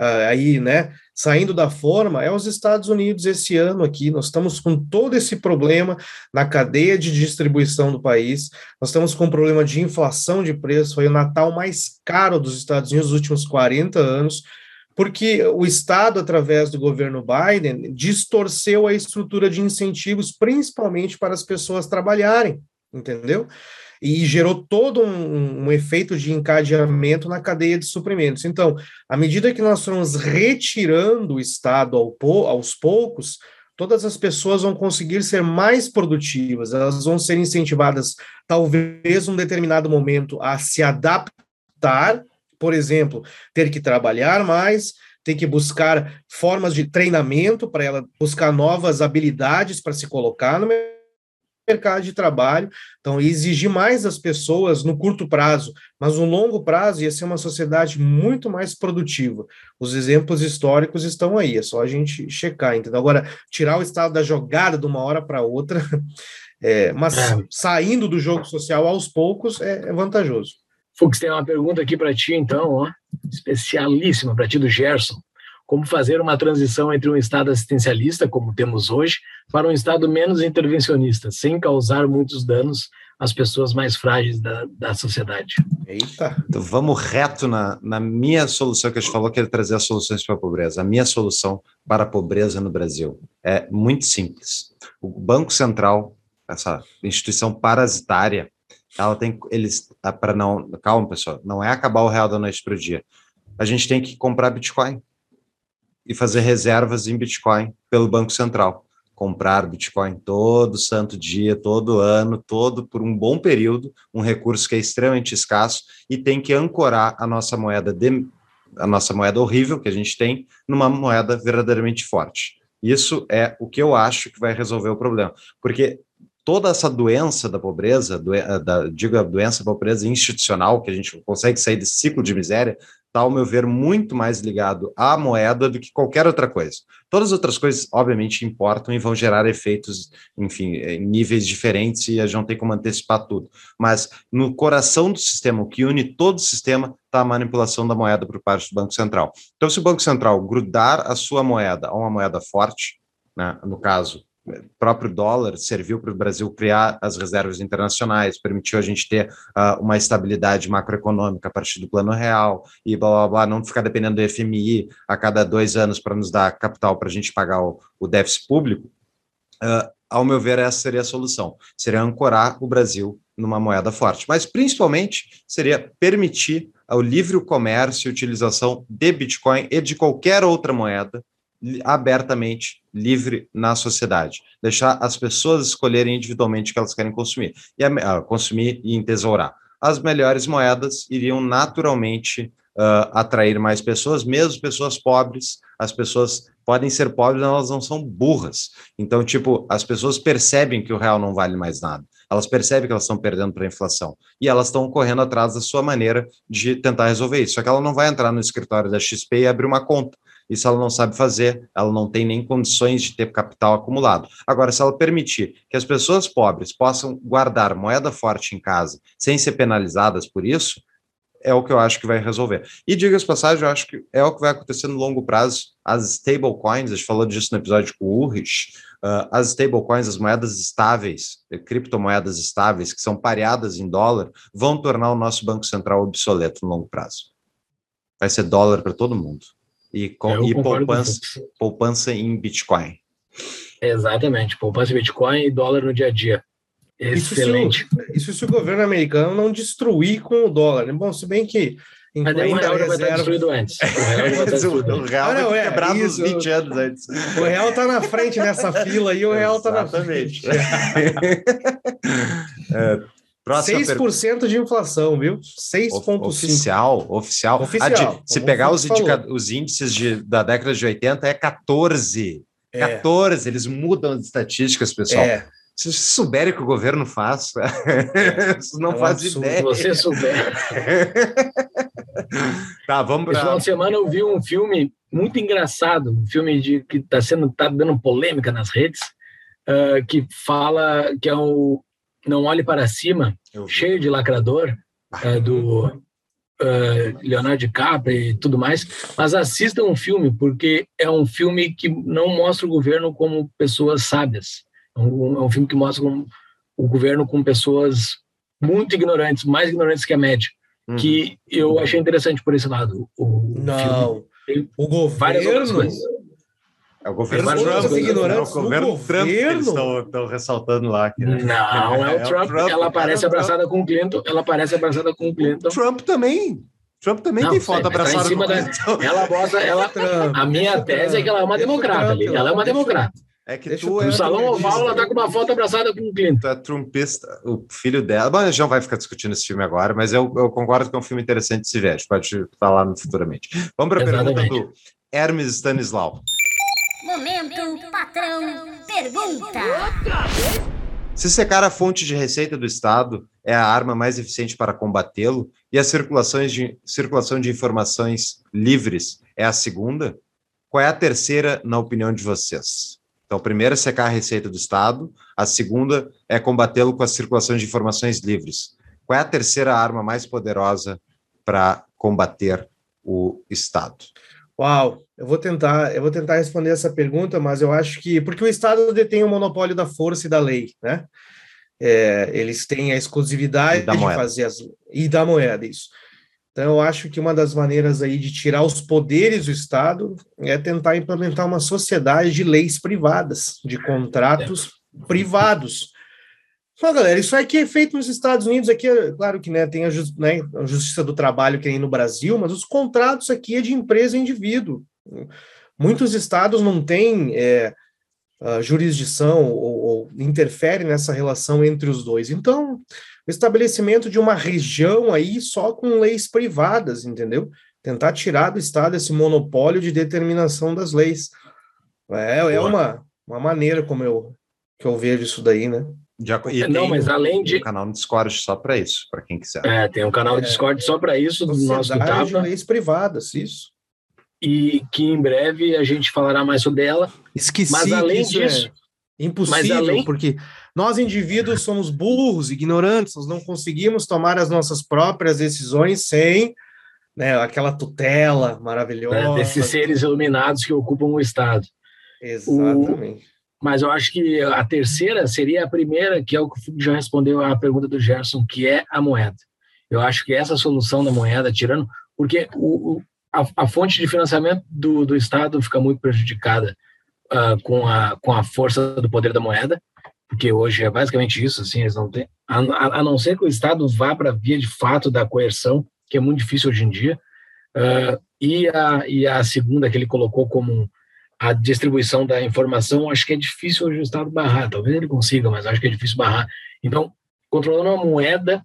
S3: uh, aí, né, saindo da forma é os Estados Unidos esse ano aqui. Nós estamos com todo esse problema na cadeia de distribuição do país. Nós estamos com um problema de inflação de preço. Foi o Natal mais caro dos Estados Unidos nos últimos 40 anos, porque o Estado, através do governo Biden, distorceu a estrutura de incentivos, principalmente para as pessoas trabalharem, entendeu? E gerou todo um, um, efeito de encadeamento na cadeia de suprimentos. Então, à medida que nós formos retirando o Estado ao, aos poucos, todas as pessoas vão conseguir ser mais produtivas, elas vão ser incentivadas, talvez, num determinado momento, a se adaptar, por exemplo, ter que trabalhar mais, ter que buscar formas de treinamento para ela buscar novas habilidades para se colocar no mercado mercado de trabalho, então exigir mais das pessoas no curto prazo, mas no longo prazo ia ser uma sociedade muito mais produtiva. Os exemplos históricos estão aí, é só a gente checar, entendeu? Agora, tirar o estado da jogada de uma hora para outra, é, mas é. saindo do jogo social aos poucos é, é vantajoso.
S1: Fux, tem uma pergunta aqui para ti, então, ó, especialíssima para ti do Gerson como fazer uma transição entre um Estado assistencialista, como temos hoje, para um Estado menos intervencionista, sem causar muitos danos às pessoas mais frágeis da, da sociedade.
S2: Eita! Então vamos reto na, na minha solução, que a gente falou que ele trazer as soluções para a pobreza. A minha solução para a pobreza no Brasil é muito simples. O Banco Central, essa instituição parasitária, ela tem eles para não calma pessoal não é acabar o real da noite para o dia a gente tem que comprar Bitcoin e fazer reservas em Bitcoin pelo Banco Central. Comprar Bitcoin todo santo dia todo ano todo por um bom período um recurso que é extremamente escasso e tem que ancorar a nossa moeda de, a nossa moeda horrível que a gente tem numa moeda verdadeiramente forte. Isso é o que eu acho que vai resolver o problema porque toda essa doença da pobreza, do, da, digo a doença da pobreza institucional, que a gente consegue sair desse ciclo de miséria, está, ao meu ver, muito mais ligado à moeda do que qualquer outra coisa. Todas as outras coisas, obviamente, importam e vão gerar efeitos, enfim, em níveis diferentes e a gente não tem como antecipar tudo. Mas no coração do sistema, o que une todo o sistema, está a manipulação da moeda por parte do Banco Central. Então, se o Banco Central grudar a sua moeda a uma moeda forte, né, no caso, próprio dólar serviu para o Brasil criar as reservas internacionais, permitiu a gente ter uh, uma estabilidade macroeconômica a partir do plano real e blá blá blá, não ficar dependendo do FMI a cada dois anos para nos dar capital para a gente pagar o, o déficit público. Uh, ao meu ver, essa seria a solução: seria ancorar o Brasil numa moeda forte, mas principalmente seria permitir o livre comércio e utilização de Bitcoin e de qualquer outra moeda abertamente livre na sociedade, deixar as pessoas escolherem individualmente o que elas querem consumir e a, consumir e entesourar. As melhores moedas iriam naturalmente uh, atrair mais pessoas, mesmo pessoas pobres. As pessoas podem ser pobres, mas elas não são burras. Então, tipo, as pessoas percebem que o real não vale mais nada. Elas percebem que elas estão perdendo para a inflação e elas estão correndo atrás da sua maneira de tentar resolver isso. Só que ela não vai entrar no escritório da XP e abrir uma conta isso ela não sabe fazer, ela não tem nem condições de ter capital acumulado. Agora, se ela permitir que as pessoas pobres possam guardar moeda forte em casa sem ser penalizadas por isso, é o que eu acho que vai resolver. E diga-se passagem, eu acho que é o que vai acontecer no longo prazo. As stablecoins, a gente falou disso no episódio com o Urrich, uh, as stablecoins, as moedas estáveis, criptomoedas estáveis, que são pareadas em dólar, vão tornar o nosso Banco Central obsoleto no longo prazo. Vai ser dólar para todo mundo e, com, e poupança, poupança em Bitcoin.
S1: Exatamente, poupança em Bitcoin e dólar no dia a dia. Excelente.
S3: Isso se, o, isso se o governo americano não destruir com o dólar. Né? Bom, se bem que.
S1: Mas daí o real já vai estar destruído antes. O real vai estar destruído
S2: O real vai é, quebrado uns 20 anos antes.
S3: O real está na frente nessa fila e o real está na frente. é, Próxima 6% per... de inflação, viu? 6,5%.
S2: Oficial, oficial. oficial. se pegar os, indica... os, índices de, da década de 80, é 14. É. 14, eles mudam as estatísticas, pessoal. É. Se vocês souberem o que o governo faz, é. vocês não é fazem ideia.
S1: Se você souber.
S2: tá, vamos
S1: para. Final de semana eu vi um filme muito engraçado, um filme de, que está sendo tá dando polêmica nas redes, uh, que fala que é o não Olhe Para Cima, cheio de lacrador, é, do uh, Leonardo DiCaprio e tudo mais, mas assistam um filme, porque é um filme que não mostra o governo como pessoas sábias. É um, é um filme que mostra o governo com pessoas muito ignorantes, mais ignorantes que a média, uhum. que eu achei interessante por esse lado. O
S3: não, o governo...
S2: É o governo Trump. É o governo Trump governo? que eles estão ressaltando lá. Aqui,
S1: né? Não, é o, é Trump. o Trump. Ela aparece abraçada com o Clinton. Ela aparece abraçada com o Clinton.
S2: Trump também. Trump também não, tem foto tá abraçada tá com o Clinton.
S1: Da... Ela bota, ela... a minha tese é que ela é uma democrata. ela é uma democrata.
S2: É que Deixa tu é.
S1: No salão oval, ela tá com uma foto abraçada com o Clinton. Tu
S2: é trumpista, o filho dela. Bom, a gente não vai ficar discutindo esse filme agora, mas eu, eu concordo que é um filme interessante de se ver. A gente pode falar futuramente. Vamos para a pergunta do Hermes Stanislau.
S6: Momento Patrão Pergunta.
S2: Se secar a fonte de receita do Estado é a arma mais eficiente para combatê-lo e a circulação de, circulação de informações livres é a segunda, qual é a terceira, na opinião de vocês? Então, a primeira é secar a receita do Estado, a segunda é combatê-lo com a circulação de informações livres. Qual é a terceira arma mais poderosa para combater o Estado?
S3: Uau, eu vou tentar, eu vou tentar responder essa pergunta, mas eu acho que porque o Estado detém o monopólio da força e da lei, né? É, eles têm a exclusividade de fazer as e da moeda isso. Então eu acho que uma das maneiras aí de tirar os poderes do Estado é tentar implementar uma sociedade de leis privadas, de contratos é. privados. Não, galera, isso aqui é feito nos Estados Unidos, aqui, é, claro que né, tem a, just, né, a Justiça do Trabalho que tem no Brasil, mas os contratos aqui é de empresa e indivíduo. Muitos estados não têm é, jurisdição ou, ou interfere nessa relação entre os dois. Então, o estabelecimento de uma região aí só com leis privadas, entendeu? Tentar tirar do Estado esse monopólio de determinação das leis. É, é uma, uma maneira como eu, que eu vejo isso daí, né?
S2: Já, e
S1: Não, mas além de.
S2: um canal no Discord só para isso, para quem quiser.
S1: É, tem um canal de Discord só para isso, do nosso
S3: de
S1: Tapa,
S3: leis privadas, isso.
S1: e que em breve a gente falará mais sobre ela.
S3: Esqueci
S1: Mas além
S3: isso é
S1: disso,
S3: impossível,
S1: mas além-
S3: porque nós indivíduos somos burros, ignorantes, nós não conseguimos tomar as nossas próprias decisões sem né, aquela tutela maravilhosa.
S1: né, desses seres iluminados que ocupam o Estado.
S3: Exatamente.
S1: Mas eu acho que a terceira seria a primeira, que é o que já respondeu à pergunta do Gerson, que é a moeda. Eu acho que essa solução da moeda, tirando. Porque o, a, a fonte de financiamento do, do Estado fica muito prejudicada ah, com, a, com a força do poder da moeda, porque hoje é basicamente isso, assim, eles não têm. A, a- a não ser que o Estado vá para a via de fato da coerção, que é muito difícil hoje em dia. ah, e, a, e a segunda que ele colocou como a distribuição da informação, acho que é difícil hoje o Estado barrar. Talvez ele consiga, mas acho que é difícil barrar. Então, controlando a moeda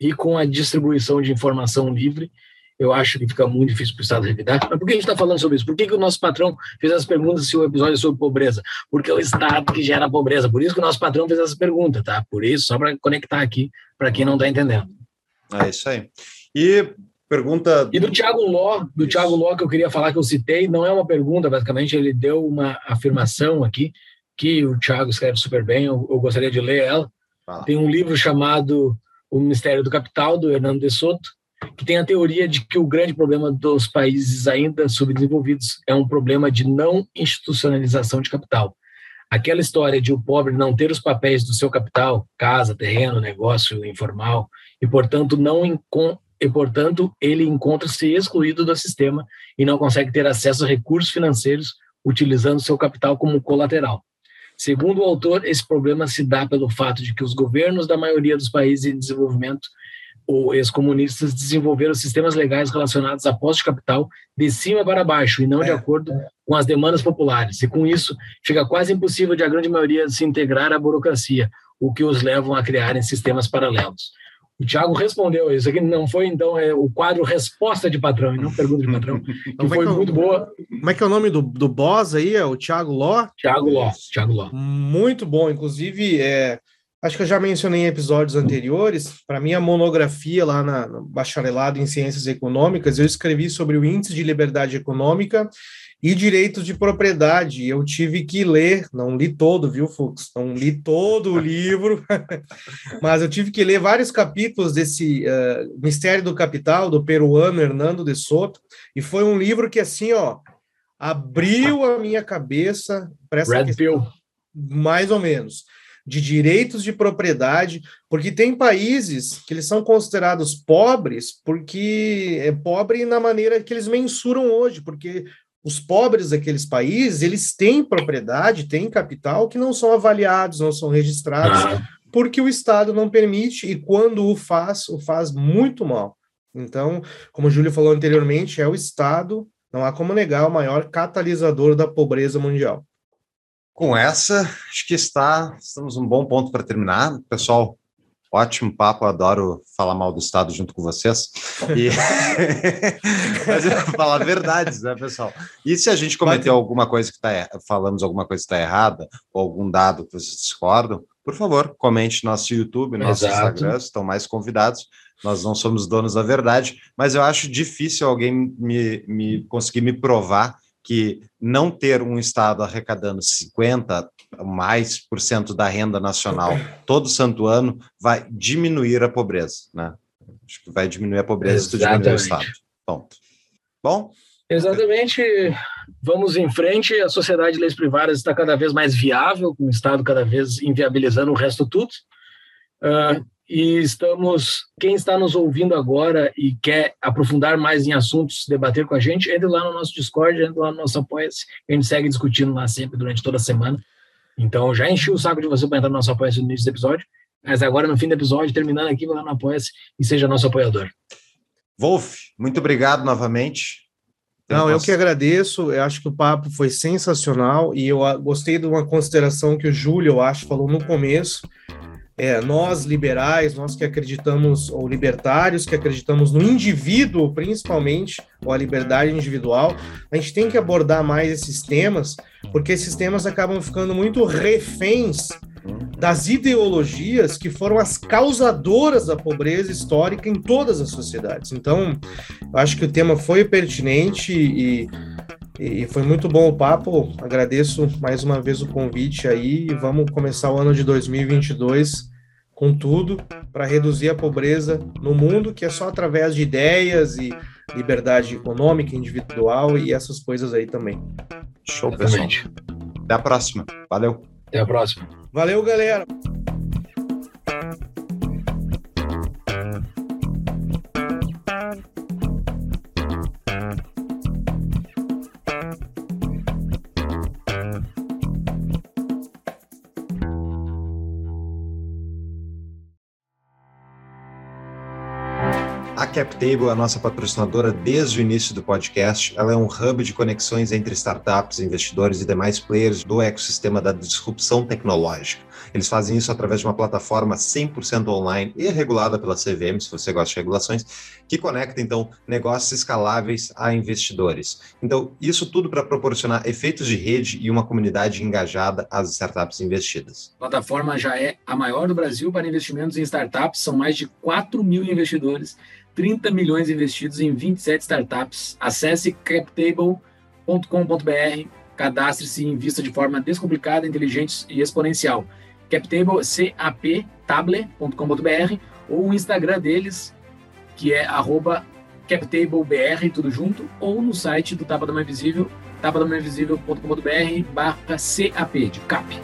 S1: e com a distribuição de informação livre, eu acho que fica muito difícil para o Estado revidar. Mas por que a gente está falando sobre isso? Por que, que o nosso patrão fez as perguntas se o episódio é sobre pobreza? Porque é o Estado que gera a pobreza. Por isso que o nosso patrão fez essa pergunta, tá? Por isso, só para conectar aqui, para quem não está entendendo.
S2: É isso aí. E pergunta.
S1: E do Thiago Ló, do
S2: Isso.
S1: Thiago Ló que eu queria falar que eu citei, não é uma pergunta, basicamente ele deu uma afirmação aqui que o Thiago escreve super bem, eu, eu gostaria de ler ela. Tem um livro chamado O Mistério do Capital do Hernando de Soto, que tem a teoria de que o grande problema dos países ainda subdesenvolvidos é um problema de não institucionalização de capital. Aquela história de o pobre não ter os papéis do seu capital, casa, terreno, negócio informal, e portanto não e portanto ele encontra-se excluído do sistema e não consegue ter acesso a recursos financeiros utilizando seu capital como colateral. Segundo o autor, esse problema se dá pelo fato de que os governos da maioria dos países em desenvolvimento ou ex-comunistas desenvolveram sistemas legais relacionados à posse de capital de cima para baixo e não de
S3: É,
S1: acordo com as demandas populares. E com isso, fica quase impossível de a grande maioria se integrar à burocracia, o que os levam a criarem sistemas paralelos. O Tiago respondeu isso aqui, não foi então é o quadro resposta de patrão e não pergunta de patrão, que
S3: Então, vai
S1: foi
S3: que eu-
S1: muito boa.
S3: Como é que é o nome do, do boss aí? É o Thiago Ló?
S1: Tiago Ló, Tiago Ló.
S3: Muito bom. Inclusive, é, acho que eu já mencionei em episódios anteriores. Para minha monografia lá na, no bacharelado em Ciências Econômicas, eu escrevi sobre o índice de liberdade econômica e direitos de propriedade. Eu tive que ler, não li todo, viu, Fux? Não li todo o livro, mas eu tive que ler vários capítulos desse eh, Mistério do Capital, do peruano Hernando de Soto, e foi um livro que, assim, ó, abriu a minha cabeça para essa
S1: Red
S3: questão mais ou menos, de direitos de propriedade, porque tem países que eles são considerados pobres porque é pobre na maneira que eles mensuram hoje, porque os pobres daqueles países, eles têm propriedade, têm capital que não são avaliados, não são registrados,
S1: Ah,
S3: porque o Estado não permite e quando o faz, o faz muito mal. Então, como o Júlio falou anteriormente, é o Estado, não há como negar, o maior catalisador da pobreza mundial.
S2: Com essa, acho que está, estamos um bom ponto para terminar. Pessoal, ótimo papo, adoro falar mal do Estado junto com vocês. E... Mas eu vou falar verdades, né, pessoal? E se a gente cometeu alguma coisa que está falamos alguma coisa que está errada, ou algum dado que vocês discordam, por favor, comente no nosso YouTube, no nosso
S1: Exato.
S2: Instagram, estão mais convidados. Nós não somos donos da verdade, mas eu acho difícil alguém me, me conseguir me provar que não ter um Estado arrecadando 50 mais por cento da renda nacional todo santo ano vai diminuir a pobreza, né? Acho que vai diminuir a pobreza se diminuir o. Estado. Ponto. Bom,
S1: Exatamente. Vamos em frente. A sociedade de leis privadas está cada vez mais viável, com o Estado cada vez inviabilizando o resto tudo. Ah, e estamos. Quem está nos ouvindo agora e quer aprofundar mais em assuntos, debater com a gente, entre lá no nosse Discord, entre lá no nosso Apoia-se. A gente segue discutindo lá sempre durante toda a semana. Então, já enchi o saco de você para entrar no nosso Apoia-se no início do episódio.
S7: Mas agora, no fim do episódio, terminando aqui, vai lá no Apoia-se e seja nosso apoiador.
S2: Wolf, muito obrigado novamente.
S3: Não, eu que agradeço. Eu acho que o papo foi sensacional e eu gostei de uma consideração que o Júlio, eu acho, falou no começo. É, nós liberais, nós que acreditamos, ou libertários, que acreditamos no indivíduo, principalmente, ou a liberdade individual, a gente tem que abordar mais esses temas, porque esses temas acabam ficando muito reféns das ideologias que foram as causadoras da pobreza histórica em todas as sociedades. Então, eu acho que o tema foi pertinente e, e foi muito bom o papo. Agradeço mais uma vez o convite aí e vamos começar o ano de 2022 com tudo para reduzir a pobreza no mundo, que é só através de ideias e liberdade econômica, individual e essas coisas aí também.
S2: Show, pessoal. Até a próxima. Valeu.
S7: Até a próxima.
S3: Valeu, galera!
S2: CapTable é a nossa patrocinadora desde o início do podcast. Ela é um hub de conexões entre startups, investidores e demais players do ecossistema da disrupção tecnológica. Eles fazem isso através de uma plataforma 100% online e regulada pela CVM, se você gosta de regulações, que conecta então negócios escaláveis a investidores. Então, isso tudo para proporcionar efeitos de rede e uma comunidade engajada às startups investidas.
S1: A plataforma já é a maior do Brasil para investimentos em startups, são mais de 4 mil investidores 30 milhões investidos em 27 startups. Acesse captable.com.br, cadastre-se e invista de forma descomplicada, inteligente e exponencial. Captable, captable.com.br ou o Instagram deles, que é arroba captablebr, tudo junto, ou no site do Tapa da Mãe Visível, tapadamainvisível.com.br barra CAP, de CAP.